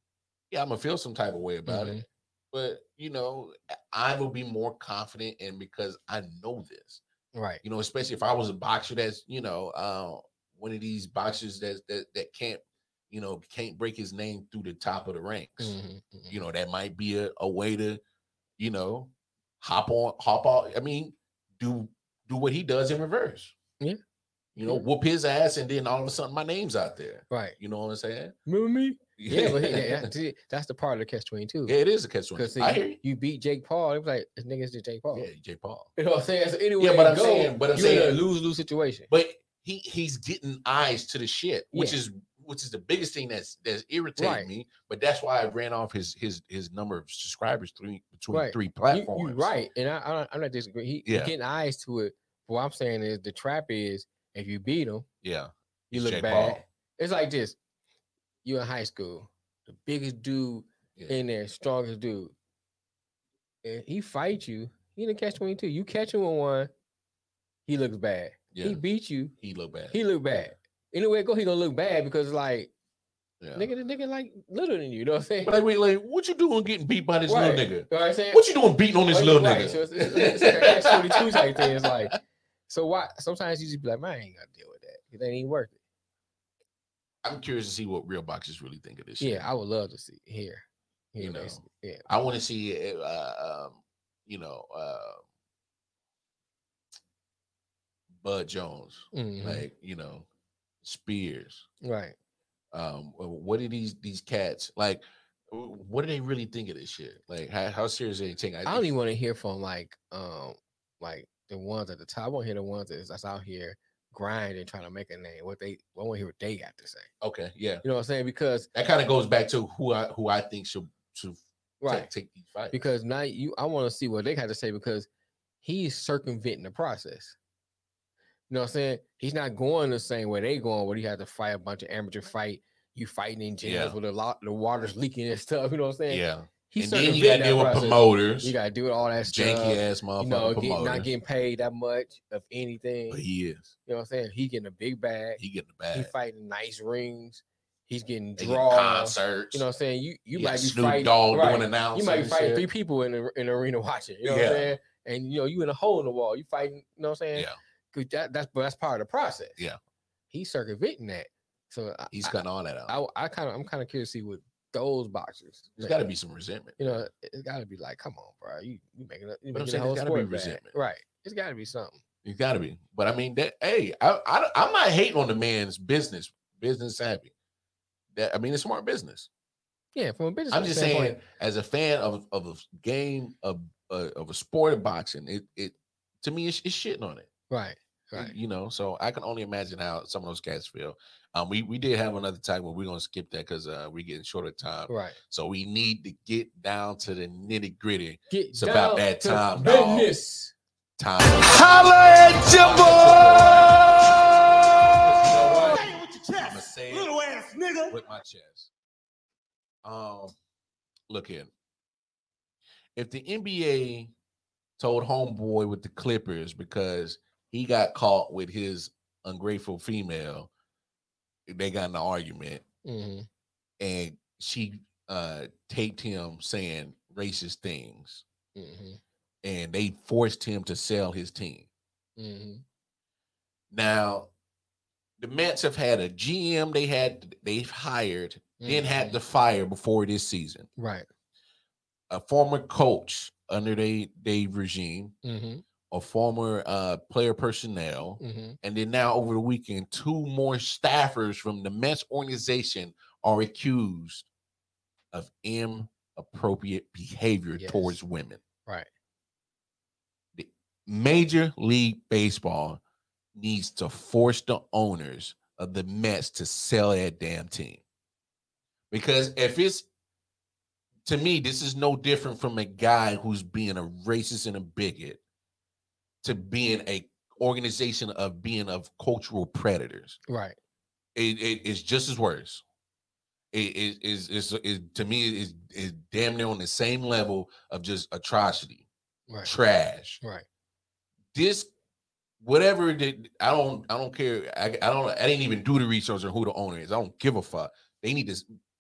yeah, I'm gonna feel some type of way about Mhm. it. But you know, I will be more confident and because I know this. Right. You know, especially if I was a boxer that's, you know, uh one of these boxers that that that can't, you know, can't break his name through the top of the ranks. Mhm, mhm. You know, that might be a, a way to, you know, hop on, hop on. I mean, do do what he does in reverse. Yeah. You know, whoop his ass, and then all of a sudden my name's out there. Right. You know what I'm saying? Remember me? Yeah, but he- that- see, that's the part of the catch twenty two. yeah, it is a catch I hear you. you beat Jake Paul. It was like this nigga's just Jake Paul. Yeah, Jake Paul. You know what I'm saying? So anyway, Yeah, but I'm go, saying- but I'm you in a saying- lose lose situation. But he he's getting eyes to the shit, which Yeah. is which is the biggest thing that's that's irritating Right. me. But that's why I ran off his his his number of subscribers three between Right. three platforms. you right, and I, I I'm not disagreeing. He, he Yeah. getting eyes to it. But what I'm saying is the trap is if you beat him, Yeah. you look bad. Paul. It's like this: you in high school, the biggest dude Yeah. in there, strongest dude, and he fight you. He didn't catch twenty two. You catch him on one, he looks bad. Yeah. He beat you, He look bad. he look bad. Anyway, go he gonna look bad because like yeah. nigga, the nigga like little than you. You know what I'm saying? Like, wait, like, what you doing getting beat by this Right. little nigga? You know what I'm saying? What you doing beating on this Right, little right. nigga? So it's, it's, it's like a catch 22 type thing. It's like, so why? Sometimes you just be like, man, I ain't gonna deal with that. It ain't even worth it. I'm curious to see what real boxers really think of this. shit. Yeah, I would love to see here. hear You know. s- yeah, I want to see, uh, um, you know, uh, Bud Jones, Mhm. like you know, Spears. right. Um, what are these these cats like? What do they really think of this shit? Like, how, how serious are they taking? I don't even want to hear from like, um, like the ones at the top. I want to hear the ones that's, that's out here grinding, trying to make a name. What they, I want to hear what they got to say. Okay, yeah, You know what I'm saying? Because that kind of goes back to who I who I think should should right, take, take these fights. because now you, I want to see what they got to say because he's circumventing the process. You know what I'm saying? He's not going the same way they going, where you have to fight a bunch of amateur fight. You fighting in gyms Yeah. with a lot the water's <laughs> leaking and stuff. You know what I'm saying? Yeah. He's and then you got to deal with promoters, You got to do all that stuff. janky ass motherfucker you know, get, not getting paid that much of anything. but he is. you know what I'm saying? He getting a big bag. He getting the bag. He fighting nice rings. He's getting They getting draws. concerts. You know what I'm saying? You you You might be Snoop fighting. Dogg right. doing announcements. You might be fighting shit. three people in the in the arena watching. You know what I'm saying? And you know you in a hole in the wall. You fighting. You know what I'm saying? Yeah. 'Cause that, that's that's part of the process. Yeah. He's circumventing that. So I, He's I, cutting all that out. I, I kind of I'm kind of curious to see what those boxers. There's got to be some resentment. You know, it's got to be like, come on, bro. You you making a, you But I'm making saying a whole there's gotta be sport resentment. right? It's got to be something. It's got to be. But I mean, that hey, I, I I'm not hating on the man's business, business savvy. That I mean, it's smart business. Yeah, from a business. I'm just saying, as a fan of of a game of uh, of a sport of boxing, it it to me it's, it's shitting on it. right, right. You know, so I can only imagine how some of those cats feel. Um, we we did have another time, but we're gonna skip that because uh, we're getting short of time. Right. So we need to get down to the nitty gritty Get It's about that to time, dawg. business. time. Holla at your boy! Say with your chest, I'ma say it Little ass nigga. with my chest. Um, look here. If the NBA told homeboy with the Clippers because he got caught with his ungrateful female, they got in an argument hmm and she uh taped him saying racist things hmm and they forced him to sell his team. hmm Now, the Mets have had a GM they had they've hired, then had to fire before this season. Right. A former coach under they they regime, hmm a former uh player personnel, hmm and then now over the weekend, two more staffers from the Mets organization are accused of inappropriate behavior Yes. towards women. Right. The Major League Baseball needs to force the owners of the Mets to sell that damn team. Because if it's to me, this is no different from a guy who's being a racist and a bigot to being a organization of being of cultural predators. Right. It, it- it's just as worse. It is is is is to me is is damn near on the same level of just atrocity, Right. trash Right. this whatever it did, I don't I don't care. I, I don't I didn't even do the research on who the owner is. I don't give a fuck. They need to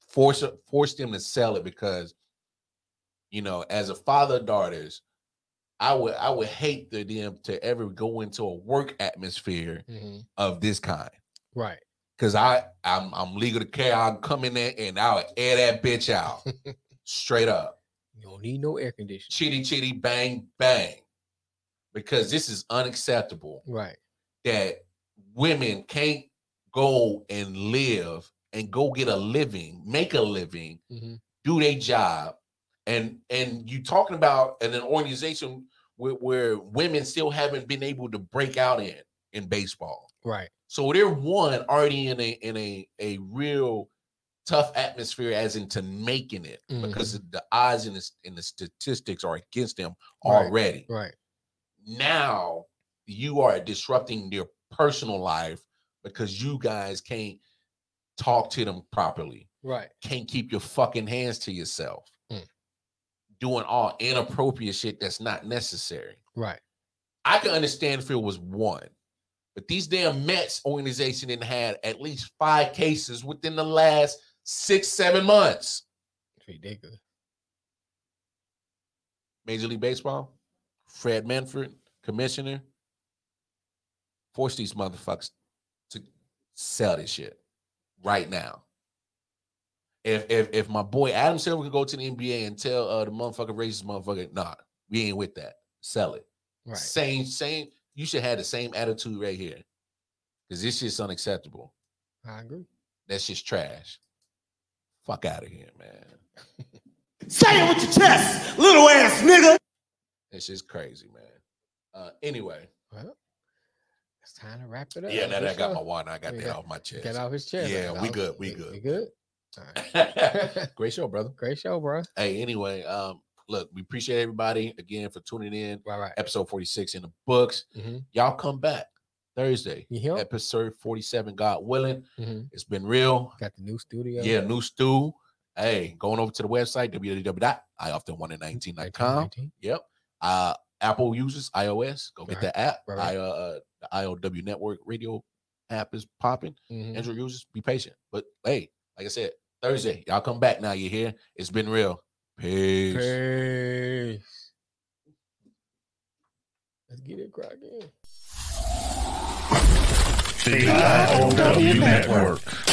force force them to sell it because you know, as a father of daughters, I would I would hate for them to ever go into a work atmosphere hmm of this kind. Right. Cause I I'm I'm legal to care. I'll come in there and I'll air that bitch out <laughs> straight up. You don't need no air conditioning. Chitty chitty bang bang. Because this is unacceptable. Right. that women can't go and live and go get a living, make a living, hmm do their job, and and you talking about an organization where, where women still haven't been able to break out in in baseball. Right. So they're one already in a in a a real tough atmosphere as into making it mm-hmm. because the odds and the, and the statistics are against them Right. already Right. now you are disrupting their personal life because you guys can't talk to them properly Right. can't keep your fucking hands to yourself. Doing all inappropriate shit that's not necessary Right. i can understand if it was one but these damn mets organization didn't had at least five cases within the last six seven months It's ridiculous. major league baseball fred manfred commissioner force these motherfuckers to sell this shit right now. If if if my boy Adam Silver could go to the NBA and tell uh the motherfucker racist motherfucker, nah, we ain't with that. Sell it. Right. Same, same. You should have the same attitude right here. Cause this shit's unacceptable. I agree. That's just trash. Fuck out of here, man. <laughs> Say it with your chest, little ass nigga. It's just crazy, man. Uh anyway. Well, it's time to wrap it up. Yeah, now that I got my water, I got We that got- off my chest. Get off his chest. Yeah, we good, we good. We good. All right. <laughs> Great show, brother. Great show, bro. Hey, anyway, um, look, we appreciate everybody again for tuning in. Right, right. Episode 46 in the books. hmm Y'all come back. Thursday. You hear? Episode 47, God willing. Mhm. It's been real. Got the new studio. Yeah, new stew. Hey, going over to the website, www.ioften119.com. 19. Yep. Uh Apple users, iOS, go get Right, that app. right, right. I, uh, the IOW Network Radio app is popping. Mhm. Android users, be patient. But hey, like I said, Thursday, y'all come back now. You hear? It's been real. Peace. Peace. Let's get it cracking. The IOW Network. Hey.